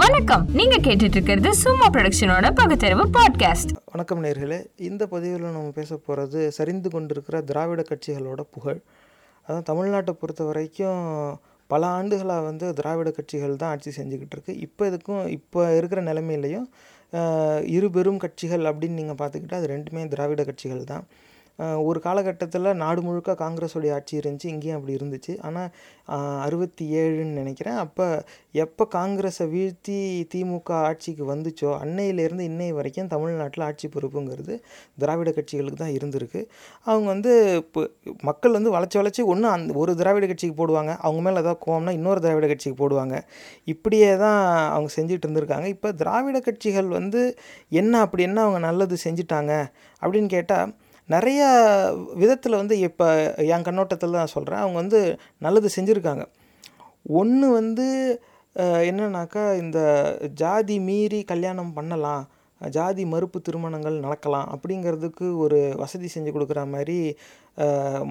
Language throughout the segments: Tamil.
வணக்கம். நீங்க கேட்டுட்டு இருக்கிறது சும்மா ப்ரொடக்ஷனோட பகுத்தறிவு பாட்காஸ்ட் வணக்கம் நேர்களே. இந்த பதிவில் நம்ம பேச போகிறது சரிந்து கொண்டிருக்கிற திராவிட கட்சிகளோட புகழ். அதான் தமிழ்நாட்டை பொறுத்த வரைக்கும் பல ஆண்டுகளாக வந்து திராவிட கட்சிகள் தான் ஆட்சி செஞ்சுக்கிட்டு இருக்கு. இப்போ இதுக்கும் இப்போ இருக்கிற நிலைமையிலையும் இரு பெரும் கட்சிகள் அப்படின்னு நீங்கள் பார்த்துக்கிட்டா அது ரெண்டுமே திராவிட கட்சிகள் தான். ஒரு காலகட்டத்தில் நாடு முழுக்க காங்கிரஸுடைய ஆட்சி இருந்துச்சு இங்கேயும் அப்படி இருந்துச்சு. ஆனால் அறுபத்தி ஏழுன்னு நினைக்கிறேன். அப்போ எப்போ காங்கிரஸை வீழ்த்தி திமுக ஆட்சிக்கு வந்துச்சோ அன்னையிலேருந்து இன்னை வரைக்கும் தமிழ்நாட்டில் ஆட்சி பொறுப்புங்கிறது திராவிட கட்சிகளுக்கு தான் இருந்திருக்கு. அவங்க வந்து இப்போ மக்கள் வந்து வளைச்சி வளைச்சி ஒன்று அந்த ஒரு திராவிட கட்சிக்கு போடுவாங்க. அவங்க மேலே ஏதாவது கோவம்னா இன்னொரு திராவிட கட்சிக்கு போடுவாங்க. இப்படியே தான் அவங்க செஞ்சுட்டு இருந்திருக்காங்க. இப்போ திராவிட கட்சிகள் வந்து என்ன அப்படி என்ன அவங்க நல்லது செஞ்சிட்டாங்க அப்படின்னு கேட்டால் நிறைய விதத்தில் வந்து இப்போ என் கண்ணோட்டத்தில் தான் சொல்கிறேன் அவங்க வந்து நல்லது செஞ்சுருக்காங்க. ஒன்று வந்து என்னன்னாக்கா இந்த ஜாதி மீறி கல்யாணம் பண்ணலாம். ஜாதி மறுப்பு திருமணங்கள் நடக்கலாம் அப்படிங்கிறதுக்கு ஒரு வசதி செஞ்சு கொடுக்குற மாதிரி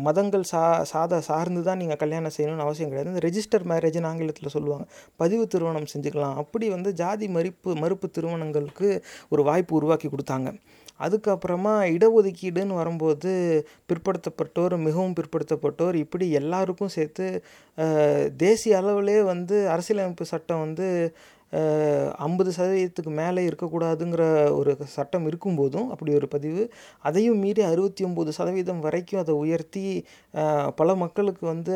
மதங்கள் சா சாத சார்ந்து தான் நீங்கள் கல்யாணம் செய்யணும்னு அவசியம் கிடையாது. இந்த ரெஜிஸ்டர் மேரேஜ்னு ஆங்கிலத்தில் சொல்லுவாங்க. பதிவு திருமணம் செஞ்சுக்கலாம். அப்படி வந்து ஜாதி மறுப்பு மறுப்பு திருமணங்களுக்கு ஒரு வாய்ப்பு உருவாக்கி கொடுத்தாங்க. அதுக்கப்புறமா இடஒதுக்கீடுன்னு வரும்போது பிற்படுத்தப்பட்டோர் மிகவும் பிற்படுத்தப்பட்டோர் இப்படி எல்லாருக்கும் சேர்த்து தேசிய அளவிலே வந்து அரசியலமைப்பு சட்டம் வந்து ஐம்பது சதவீதத்துக்கு மேலே இருக்கக்கூடாதுங்கிற ஒரு சட்டம் இருக்கும்போதும் அப்படி ஒரு பதிவு அதையும் மீறி அறுபத்தி ஒம்பது சதவீதம் வரைக்கும் அதை உயர்த்தி பல மக்களுக்கு வந்து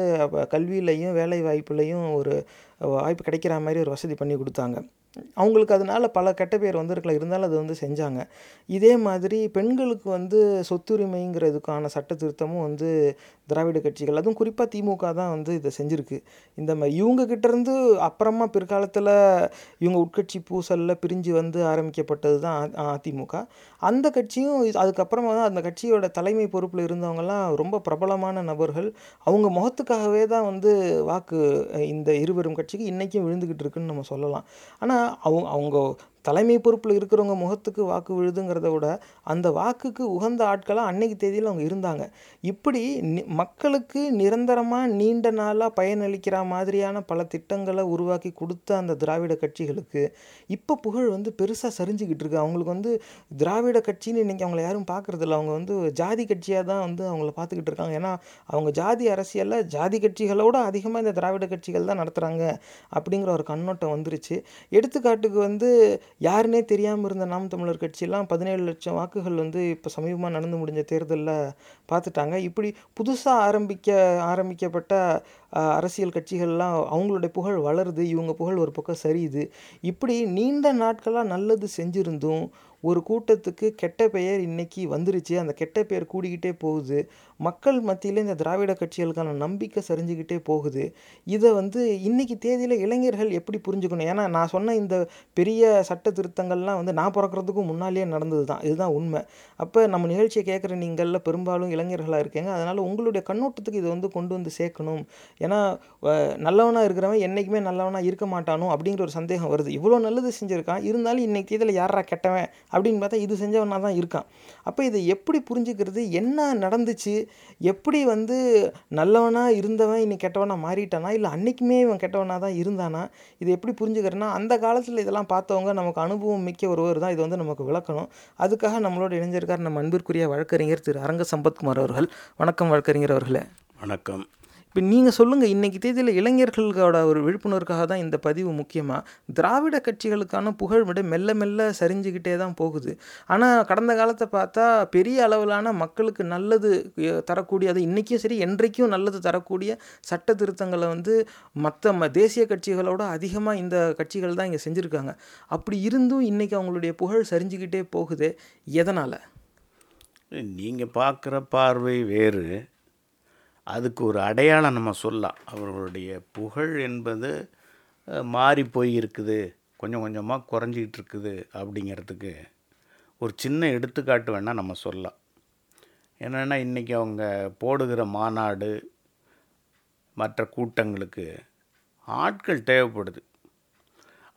கல்வியிலையும் வேலை வாய்ப்புலையும் ஒரு வாய்ப்பு கிடைக்கிற மாதிரி ஒரு வசதி பண்ணி கொடுத்தாங்க. அவங்களுக்கு அதனால் பல கெட்ட பேர் வந்திருக்கலாம் இருந்தாலும் அது வந்து செஞ்சாங்க. இதே மாதிரி பெண்களுக்கு வந்து சொத்துரிமைங்கிறதுக்கான சட்ட திருத்தமும் வந்து திராவிட கட்சிகள் அதுவும் குறிப்பாக திமுக தான் வந்து இதை செஞ்சுருக்கு. இந்த மாதிரி இவங்கக்கிட்டேருந்து இருந்து அப்புறமா பிற்காலத்தில் இவங்க உட்கட்சி பூசலில் பிரிஞ்சு வந்து ஆரம்பிக்கப்பட்டது தான் அ- அதிமுக அந்த கட்சியும் அதுக்கப்புறமா தான் அந்த கட்சியோட தலைமை பொறுப்பில் இருந்தவங்கலாம் ரொம்ப பிரபலமான நபர்கள். அவங்க முகத்துக்காகவே தான் வந்து வாக்கு இந்த இருவரும் கட்சிக்கு இன்றைக்கும் விழுந்துக்கிட்டு இருக்குன்னு நம்ம சொல்லலாம். ஆனால் அவங்க அவங்க தலைமை பொறுப்பில் இருக்கிறவங்க முகத்துக்கு வாக்கு விழுதுங்கிறத விட அந்த வாக்குக்கு உகந்த ஆட்களாக அன்னைக்கு தேதியில் அவங்க இருந்தாங்க. இப்படி நி- மக்களுக்கு நிரந்தரமாக நீண்ட நாளாக பயனளிக்கிற மாதிரியான பல திட்டங்களை உருவாக்கி கொடுத்த அந்த திராவிட கட்சிகளுக்கு இப்போ புகழ் வந்து பெருசாக சரிஞ்சுக்கிட்டு இருக்கு. அவங்களுக்கு வந்து திராவிட கட்சின்னு இன்றைக்கி அவங்கள யாரும் பார்க்குறதில்ல அவங்க வந்து ஜாதி கட்சியாக தான் வந்து அவங்கள பார்த்துக்கிட்டு இருக்காங்க. ஏன்னா அவங்க ஜாதி அரசியலில் ஜாதி கட்சிகளோட அதிகமாக இந்த திராவிட கட்சிகள் தான் நடத்துகிறாங்க அப்படிங்கிற ஒரு கண்ணோட்டம் வந்துருச்சு. எடுத்துக்காட்டுக்கு வந்து யாருன்னே தெரியாமல் இருந்த நாம் தமிழர் கட்சியெல்லாம் பதினேழு லட்சம் வாக்குகள் வந்து இப்போ சமீபமாக நடந்து முடிஞ்ச தேர்தலில் பார்த்துட்டாங்க இப்படி புதுசாக ஆரம்பிக்க ஆரம்பிக்கப்பட்ட அரசியல் கட்சிகள்லாம் அவங்களுடைய புகழ் வளருது இவங்க புகழ் ஒரு பக்கம் சரியுது. இப்படி நீண்ட நாட்களாக நல்லது செஞ்சிருந்தும் ஒரு கூட்டத்துக்கு கெட்ட பெயர் இன்னைக்கு வந்துருச்சு. அந்த கெட்ட பெயர் கூடிக்கிட்டே போகுது. மக்கள் மத்தியில் இந்த திராவிட கட்சிகளுக்கான நம்பிக்கை சரிஞ்சுக்கிட்டே போகுது. இதை வந்து இன்னைக்கு தேதியில் இளைஞர்கள் எப்படி புரிஞ்சுக்கணும்? ஏன்னா நான் சொன்ன இந்த பெரிய சட்ட திருத்தங்கள்லாம் வந்து நான் பிறக்கிறதுக்கும் முன்னாலேயே நடந்தது தான் இதுதான் உண்மை. அப்போ நம்ம நிகழ்ச்சியை கேட்குற நீங்களில் பெரும்பாலும் இளைஞர்களாக இருக்கீங்க. அதனால் உங்களுடைய கண்ணோட்டத்துக்கு இதை வந்து கொண்டு வந்து சேர்க்கணும். ஏன்னா நல்லவனாக இருக்கிறவன் என்றைக்குமே நல்லவனாக இருக்க மாட்டானோ அப்படிங்கிற ஒரு சந்தேகம் வருது. இவ்வளோ நல்லது செஞ்சுருக்கான் இருந்தாலும் இன்றைக்கி இதில் யாரா கெட்டவன் அப்படின்னு பார்த்தா இது செஞ்சவனாக தான் இருக்கான். அப்போ இதை எப்படி புரிஞ்சுக்கிறது? என்ன நடந்துச்சு? எப்படி வந்து நல்லவனாக இருந்தவன் இன்னைக்கு கெட்டவனாக மாறிட்டானா? இல்லை அன்றைக்குமே இவன் கெட்டவனாக தான் இருந்தானா? இது எப்படி புரிஞ்சுக்கிறேன்னா அந்த காலத்தில் இதெல்லாம் பார்த்தவங்க நமக்கு அனுபவம் மிக்க ஒருவர் தான் இது வந்து நமக்கு விளக்கணும். அதுக்காக நம்மளோட இணைஞ்சிருக்கார் நம்ம அன்பிற்குரிய வழக்கறிஞர் திரு அரங்க சம்பத்குமார் அவர்கள். வணக்கம் வழக்கறிஞர் அவர்களே. வணக்கம். இப்போ நீங்கள் சொல்லுங்கள் இன்றைக்கி தேதியில் இளைஞர்களோட ஒரு விழிப்புணர்வுக்காக தான் இந்த பதிவு முக்கியமாக திராவிட கட்சிகளுக்கான புகழ் விட மெல்ல மெல்ல சரிஞ்சுக்கிட்டே தான் போகுது. ஆனால் கடந்த காலத்தை பார்த்தா பெரிய அளவிலான மக்களுக்கு நல்லது தரக்கூடிய அது இன்றைக்கும் சரி என்றைக்கும் நல்லது தரக்கூடிய சட்ட திருத்தங்களை வந்து மற்ற ம தேசிய கட்சிகளோட அதிகமாக இந்த கட்சிகள் தான் இங்கே செஞ்சுருக்காங்க. அப்படி இருந்தும் இன்றைக்கி அவங்களுடைய புகழ் சரிஞ்சுக்கிட்டே போகுது எதனால்? நீங்கள் பார்க்குற பார்வை வேறு. அதுக்கு ஒரு அடையாளம் நம்ம சொல்லலாம். அவர்களுடைய புகழ் என்பது மாறி போய் இருக்குது. கொஞ்சம் கொஞ்சமாக குறைஞ்சிக்கிட்டு இருக்குது அப்படிங்கிறதுக்கு ஒரு சின்ன எடுத்துக்காட்டு வேணால் நம்ம சொல்லலாம். என்னென்னா இன்றைக்கி அவங்க போடுகிற மாநாடு மற்ற கூட்டங்களுக்கு ஆட்கள் தேவைப்படுது.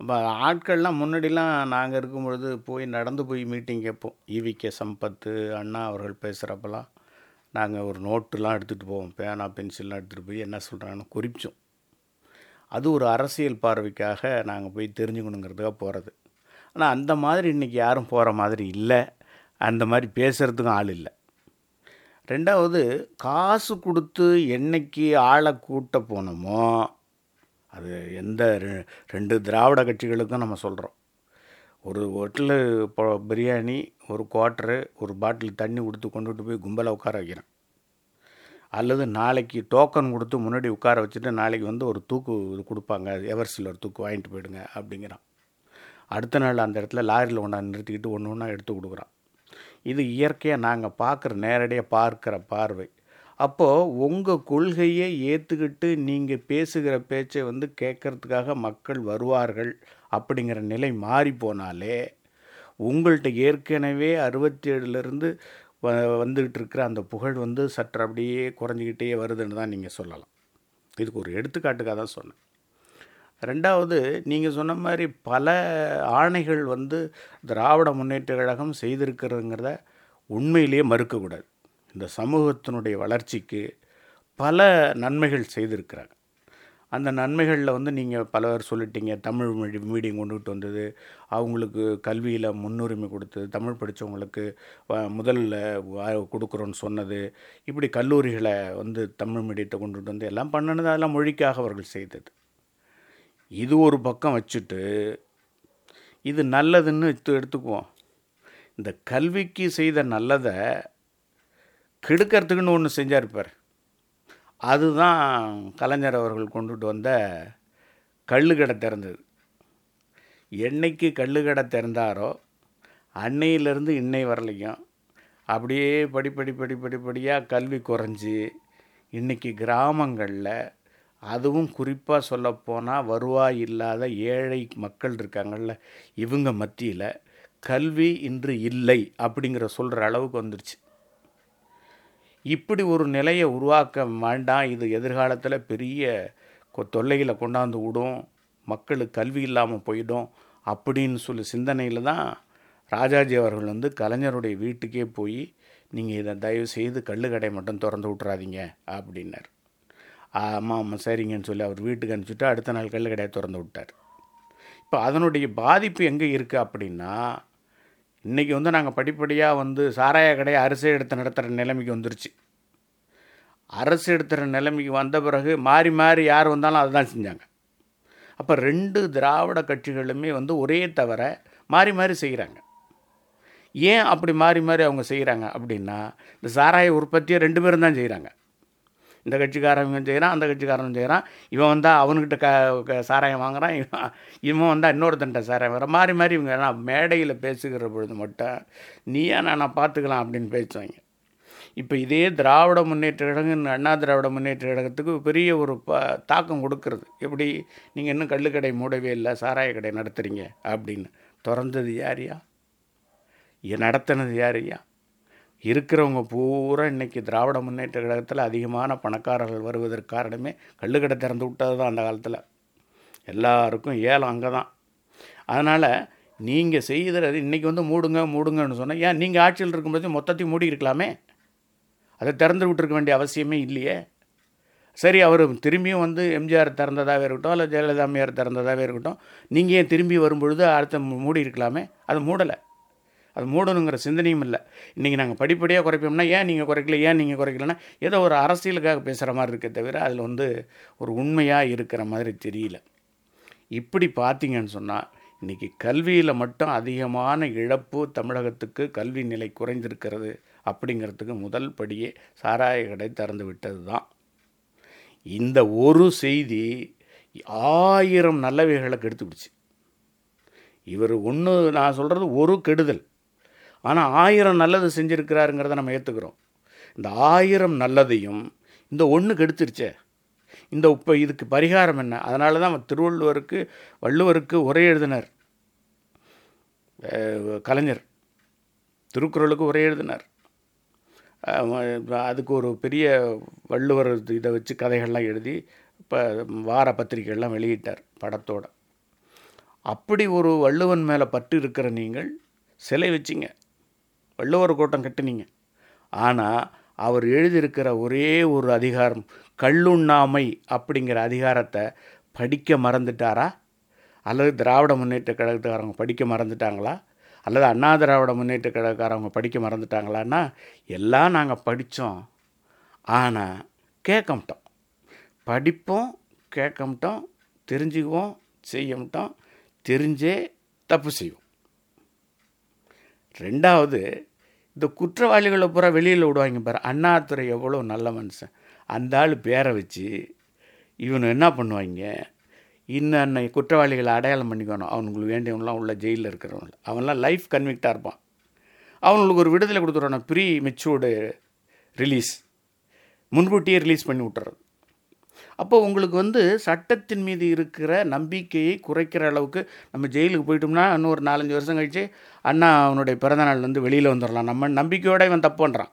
அப்போ ஆட்கள்லாம் முன்னாடிலாம் நாங்கள் இருக்கும் பொழுது போய் நடந்து போய் மீட்டிங் கேட்போம். ஈவிகே சம்பத்து அண்ணா அவர்கள் பேசுகிறப்பெல்லாம் நாங்கள் ஒரு நோட்டுலாம் எடுத்துகிட்டு போவோம். பேனா பென்சில்லாம் எடுத்துகிட்டு போய் என்ன சொல்கிறாங்கன்னு குறிப்பிச்சோம். அது ஒரு அரசியல் பார்வைக்காக நாங்கள் போய் தெரிஞ்சுக்கணுங்கிறதுக்காக போகிறது ஆனால் அந்த மாதிரி இன்றைக்கி யாரும் போகிற மாதிரி இல்லை. அந்த மாதிரி பேசுகிறதுக்கும் ஆள் இல்லை. ரெண்டாவது காசு கொடுத்து என்னைக்கு ஆளை கூட்ட போனோமோ அது எந்த ரெ- ரெண்டு திராவிட கட்சிகளுக்கும் நம்ம சொல்கிறோம் ஒரு ஹோட்டலு பிரியாணி ஒரு குவார்ட்ரு ஒரு பாட்டில் தண்ணி கொடுத்து கொண்டுட்டு போய் கும்பலை உட்கார வைக்கிறேன். அல்லது நாளைக்கு டோக்கன் கொடுத்து முன்னாடி உட்கார வச்சுட்டு நாளைக்கு வந்து ஒரு தூக்கு இது கொடுப்பாங்க எவர்சில் ஒரு தூக்கு வாங்கிட்டு போயிடுங்க அப்படிங்கிறான். அடுத்த நாள் அந்த இடத்துல லாரியில் கொண்டாந்து நிறுத்திக்கிட்டு ஒன்று ஒன்றா எடுத்து கொடுக்குறான். இது இயற்கையாக நாங்கள் பார்க்குற நேரடியாக பார்க்குற பார்வை. அப்போது உங்கள் கொள்கையை ஏற்றுக்கிட்டு நீங்கள் பேசுகிற பேச்சை வந்து கேட்குறதுக்காக மக்கள் வருவார்கள் அப்படிங்கிற நிலை மாறி போனாலே உங்கள்கிட்ட ஏற்கனவே அறுபத்தி ஏழுலேருந்து வ வந்துக்கிட்டு இருக்கிற அந்த புகழ் வந்து சற்று அப்படியே குறைஞ்சிக்கிட்டே வருதுன்னு தான் நீங்கள் சொல்லலாம். இதுக்கு ஒரு எடுத்துக்காட்டுக்காக தான் சொன்னேன். ரெண்டாவது நீங்கள் சொன்ன மாதிரி பல ஆணைகள் வந்து திராவிட முன்னேற்ற கழகம் செய்திருக்கிறதுங்கிறத உண்மையிலேயே மறுக்கக்கூடாது. இந்த சமூகத்தினுடைய வளர்ச்சிக்கு பல நன்மைகள் செய்திருக்கிறாங்க. அந்த நன்மைகளில் வந்து நீங்கள் பலவர் சொல்லிட்டீங்க. தமிழ் மொழி மீடியம் கொண்டுகிட்டு வந்தது. அவங்களுக்கு கல்வியில் முன்னுரிமை கொடுத்தது. தமிழ் படித்தவங்களுக்கு முதல்ல கொடுக்குறோன்னு சொன்னது. இப்படி கல்லூரிகளை வந்து தமிழ் மீடியத்தை கொண்டுட்டு வந்து எல்லாம் பண்ணினது அதெல்லாம் மொழிக்காக அவர்கள் செய்தது. இது ஒரு பக்கம் வச்சுட்டு இது நல்லதுன்னு இது எடுத்துக்குவோம். இந்த கல்விக்கு செய்த நல்லதை கெடுக்கிறதுக்குன்னு ஒன்று செஞ்சார் இருப்பார் அதுதான் கலைஞர் அவர்கள் கொண்டுட்டு வந்த கள்ளுக்கடை திறந்தது. என்னைக்கு கள்ளுக்கடை திறந்தாரோ அன்னையிலேருந்து இன்னை வரலையும் அப்படியே படிப்படி படி படிப்படியாக கல்வி குறைஞ்சி இன்றைக்கி கிராமங்களில் அதுவும் குறிப்பாக சொல்லப்போனால் வருவாய் இல்லாத ஏழை மக்கள் இருக்காங்கள்ல இவங்க மத்தியில் கல்வி இன்று இல்லை அப்படிங்கிற சொல்கிற அளவுக்கு வந்துருச்சு. இப்படி ஒரு நிலையை உருவாக்க வேண்டாம். இது எதிர்காலத்தில் பெரிய கொ- தொல்லைகளை கொண்டாந்து விடும். மக்களுக்கு கல்வி இல்லாமல் போயிடும் அப்படின்னு சொல்லி சிந்தனையில் தான் ராஜாஜி அவர்கள் வந்து கலைஞருடைய வீட்டுக்கே போய் நீங்கள் இதை தயவு செய்து கல்லுக்கடை மட்டும் திறந்து விட்றாதீங்க அப்படின்னார். ஆமாம் ஆமாம் சரிங்கன்னு சொல்லி அவர் வீட்டுக்கு அனுப்பிச்சுட்டு அடுத்த நாள் கல்லுக்கடையை திறந்து விட்டார். இப்போ அதனுடைய பாதிப்பு எங்கே இருக்குது அப்படின்னா இன்றைக்கி வந்து நாங்கள் படிப்படியாக வந்து சாராய கடையை அரசு எடுத்து நடத்துகிற நிலைமைக்கு வந்துருச்சு. அரசு எடுத்துகிற நிலைமைக்கு வந்த பிறகு மாறி மாறி யார் வந்தாலும் அதை தான் செஞ்சாங்க. அப்போ ரெண்டு திராவிட கட்சிகளுமே வந்து ஒரே தவிர மாறி மாறி செய்கிறாங்க ஏன் அப்படி மாறி மாறி அவங்க செய்கிறாங்க அப்படின்னா இந்த சாராய உற்பத்தியை ரெண்டு பேரும் தான் செய்கிறாங்க இந்த கட்சிக்காரங்க செய்கிறான் அந்த கட்சிக்காரன் செய்கிறான் இவன் வந்தால் அவனுக்கிட்ட க க- சாராயம் வாங்குகிறான் இவன் இவன் வந்தால் இன்னொருத்தன்ட்ட சாராயம் வர மாறி மாறி இவங்க எல்லாம் மேடையில் பேசுகிற பொழுது மட்டும் நீயா நான் பார்த்துக்கலாம் அப்படின்னு பேசுவாங்க இப்போ இதே திராவிட முன்னேற்ற கழகம் அண்ணா திராவிட முன்னேற்ற கழகத்துக்கு பெரிய ஒரு ப தாக்கம் கொடுக்கறது. எப்படி? நீங்கள் இன்னும் கள்ளுக்கடை மூடவே இல்லை சாராய கடை நடத்துகிறீங்க அப்படின்னு. திறந்தது யாரையா நடத்தினது யாரையா இருக்கிறவங்க பூரா இன்றைக்கி திராவிட முன்னேற்ற கழகத்தில் அதிகமான பணக்காரர்கள் வருவதற்கு காரணமே கள்ளுக்கடை திறந்து விட்டது தான் அந்த காலத்தில். எல்லாருக்கும் ஏலம் அங்கே தான் அதனால் நீங்கள் செய்கிறது இன்றைக்கி வந்து மூடுங்க மூடுங்கன்னு சொன்னால் ஏன் நீங்கள் ஆட்சியில் இருக்கும்போது மொத்தத்தையும் மூடி இருக்கலாமே? அதை திறந்து விட்டுருக்க வேண்டிய அவசியமே இல்லையே? சரி அவர் திரும்பியும் வந்து எம்ஜிஆர் திறந்ததாகவே இருக்கட்டும் இல்லை ஜெயலலிதா அம்மையார் திறந்ததாகவே இருக்கட்டும் நீங்கள் ஏன் திரும்பி வரும்பொழுது அடுத்த மூடி இருக்கலாமே அது மூடலை. அது மூடணுங்கிற சிந்தனையும் இல்லை. இன்றைக்கி நாங்கள் படிப்படியாக குறைப்போம்னா ஏன் நீங்கள் குறைக்கல ஏன் நீங்கள் குறைக்கலன்னா ஏதோ ஒரு அரசியலுக்காக பேசுகிற மாதிரி இருக்கே தவிர அதில் வந்து ஒரு உண்மையாக இருக்கிற மாதிரி தெரியல. இப்படி பார்த்தீங்கன்னு சொன்னால் இன்றைக்கி கல்வியில் மட்டும் அதிகமான இழப்பு தமிழகத்துக்கு கல்வி நிலை குறைந்திருக்கிறது அப்படிங்கிறதுக்கு முதல் படியே சாராய கடை திறந்து விட்டது தான். இந்த ஒரு செய்தி ஆயிரம் நல்லவைகளை கெடுத்துவிடுச்சு இவர் ஒன்று நான் சொல்கிறது ஒரு கெடுதல். ஆனால் ஆயிரம் நல்லது செஞ்சுருக்கிறாருங்கிறத நம்ம ஏற்றுக்கிறோம் இந்த ஆயிரம் நல்லதையும் இந்த ஒன்று கெடுத்துருச்சே. இந்த இப்போ இதுக்கு பரிகாரம் என்ன? அதனால தான் திருவள்ளுவருக்கு வள்ளுவருக்கு உரை எழுதினார். கலைஞர் திருக்குறளுக்கு உரை எழுதினார். அதுக்கு ஒரு பெரிய வள்ளுவர் இதை வச்சு கதைகள்லாம் எழுதி இப்போ வார பத்திரிகைகள்லாம் வெளியிட்டார் படத்தோட. அப்படி ஒரு வள்ளுவன் மேலே பற்று இருக்கிற நீங்கள் சிலை வச்சிங்க. வள்ளுவர் கோட்டம் கட்டுனீங்க. ஆனால் அவர் எழுதியிருக்கிற ஒரே ஒரு அதிகாரம் கள்ளுண்ணாமை அப்படிங்கிற அதிகாரத்தை படிக்க மறந்துட்டாரா? அல்லது திராவிட முன்னேற்ற கழகத்துக்காரங்க படிக்க மறந்துட்டாங்களா? அல்லது அண்ணா திராவிட முன்னேற்ற கழகக்காரவங்க படிக்க மறந்துட்டாங்களான்னா எல்லாம் நாங்கள் படித்தோம் ஆனால் கேட்கமிட்டோம் படிப்போம் கேட்கமிட்டோம் தெரிஞ்சுக்குவோம் செய்யமிட்டோம் தெரிஞ்சே தப்பு செய்வோம். ரெண்டாவது இந்த குற்றவாளிகளை பூரா வெளியில் விடுவாங்க பாரு. அண்ணாதுரை எவ்வளோ நல்ல மனுஷன். அந்த ஆள் பேரை வச்சு இவனு என்ன பண்ணுவாங்க? இன்ன குற்றவாளிகளை அடையாளம் பண்ணிக்கணும். அவனுங்களுக்கு வேண்டியவங்களாம் உள்ள ஜெயிலில் இருக்கிறவங்க அவன்லாம் லைஃப் கன்விக்டாக இருப்பான். அவங்களுக்கு ஒரு விடுதலை கொடுத்துருவான ப்ரீ மெச்சூர்டு ரிலீஸ் முன்கூட்டியே ரிலீஸ் பண்ணி விட்டுறது அப்போ உங்களுக்கு வந்து சட்டத்தின் மீது இருக்கிற நம்பிக்கையை குறைக்கிற அளவுக்கு நம்ம ஜெயிலுக்கு போயிட்டோம்னா இன்னும் ஒரு நாலஞ்சு வருஷம் கழித்து அண்ணா அவனுடைய பிறந்தநாள் வந்து வெளியில் வந்துடலாம். நம்ம நம்பிக்கையோடு இவன் தப்பு பண்ணுறான்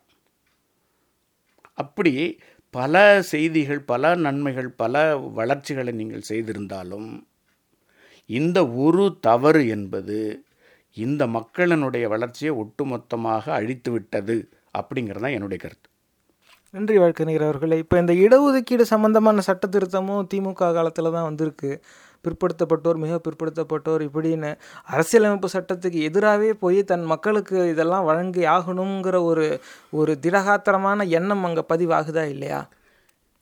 அப்படி பல செய்திகள் பல நன்மைகள் பல வளர்ச்சிகளை நீங்கள் செய்திருந்தாலும் இந்த ஒரு தவறு என்பது இந்த மக்களினுடைய வளர்ச்சியை ஒட்டுமொத்தமாக அழித்து விட்டது அப்படிங்கிறது தான் என்னுடைய கருத்து. நன்றி வழக்கறிஞர் அவர்களே. இப்போ இந்த இடஒதுக்கீடு சம்பந்தமான சட்ட திருத்தமும் திமுக காலத்தில் தான் வந்திருக்கு. பிற்படுத்தப்பட்டோர் மிக பிற்படுத்தப்பட்டோர் இப்படின்னு அரசியலமைப்பு சட்டத்துக்கு எதிராகவே போய் தன் மக்களுக்கு இதெல்லாம் வழங்கி ஆகணுங்கிற ஒரு ஒரு திடகாத்திரமான எண்ணம் அங்கே பதிவாகுதா இல்லையா?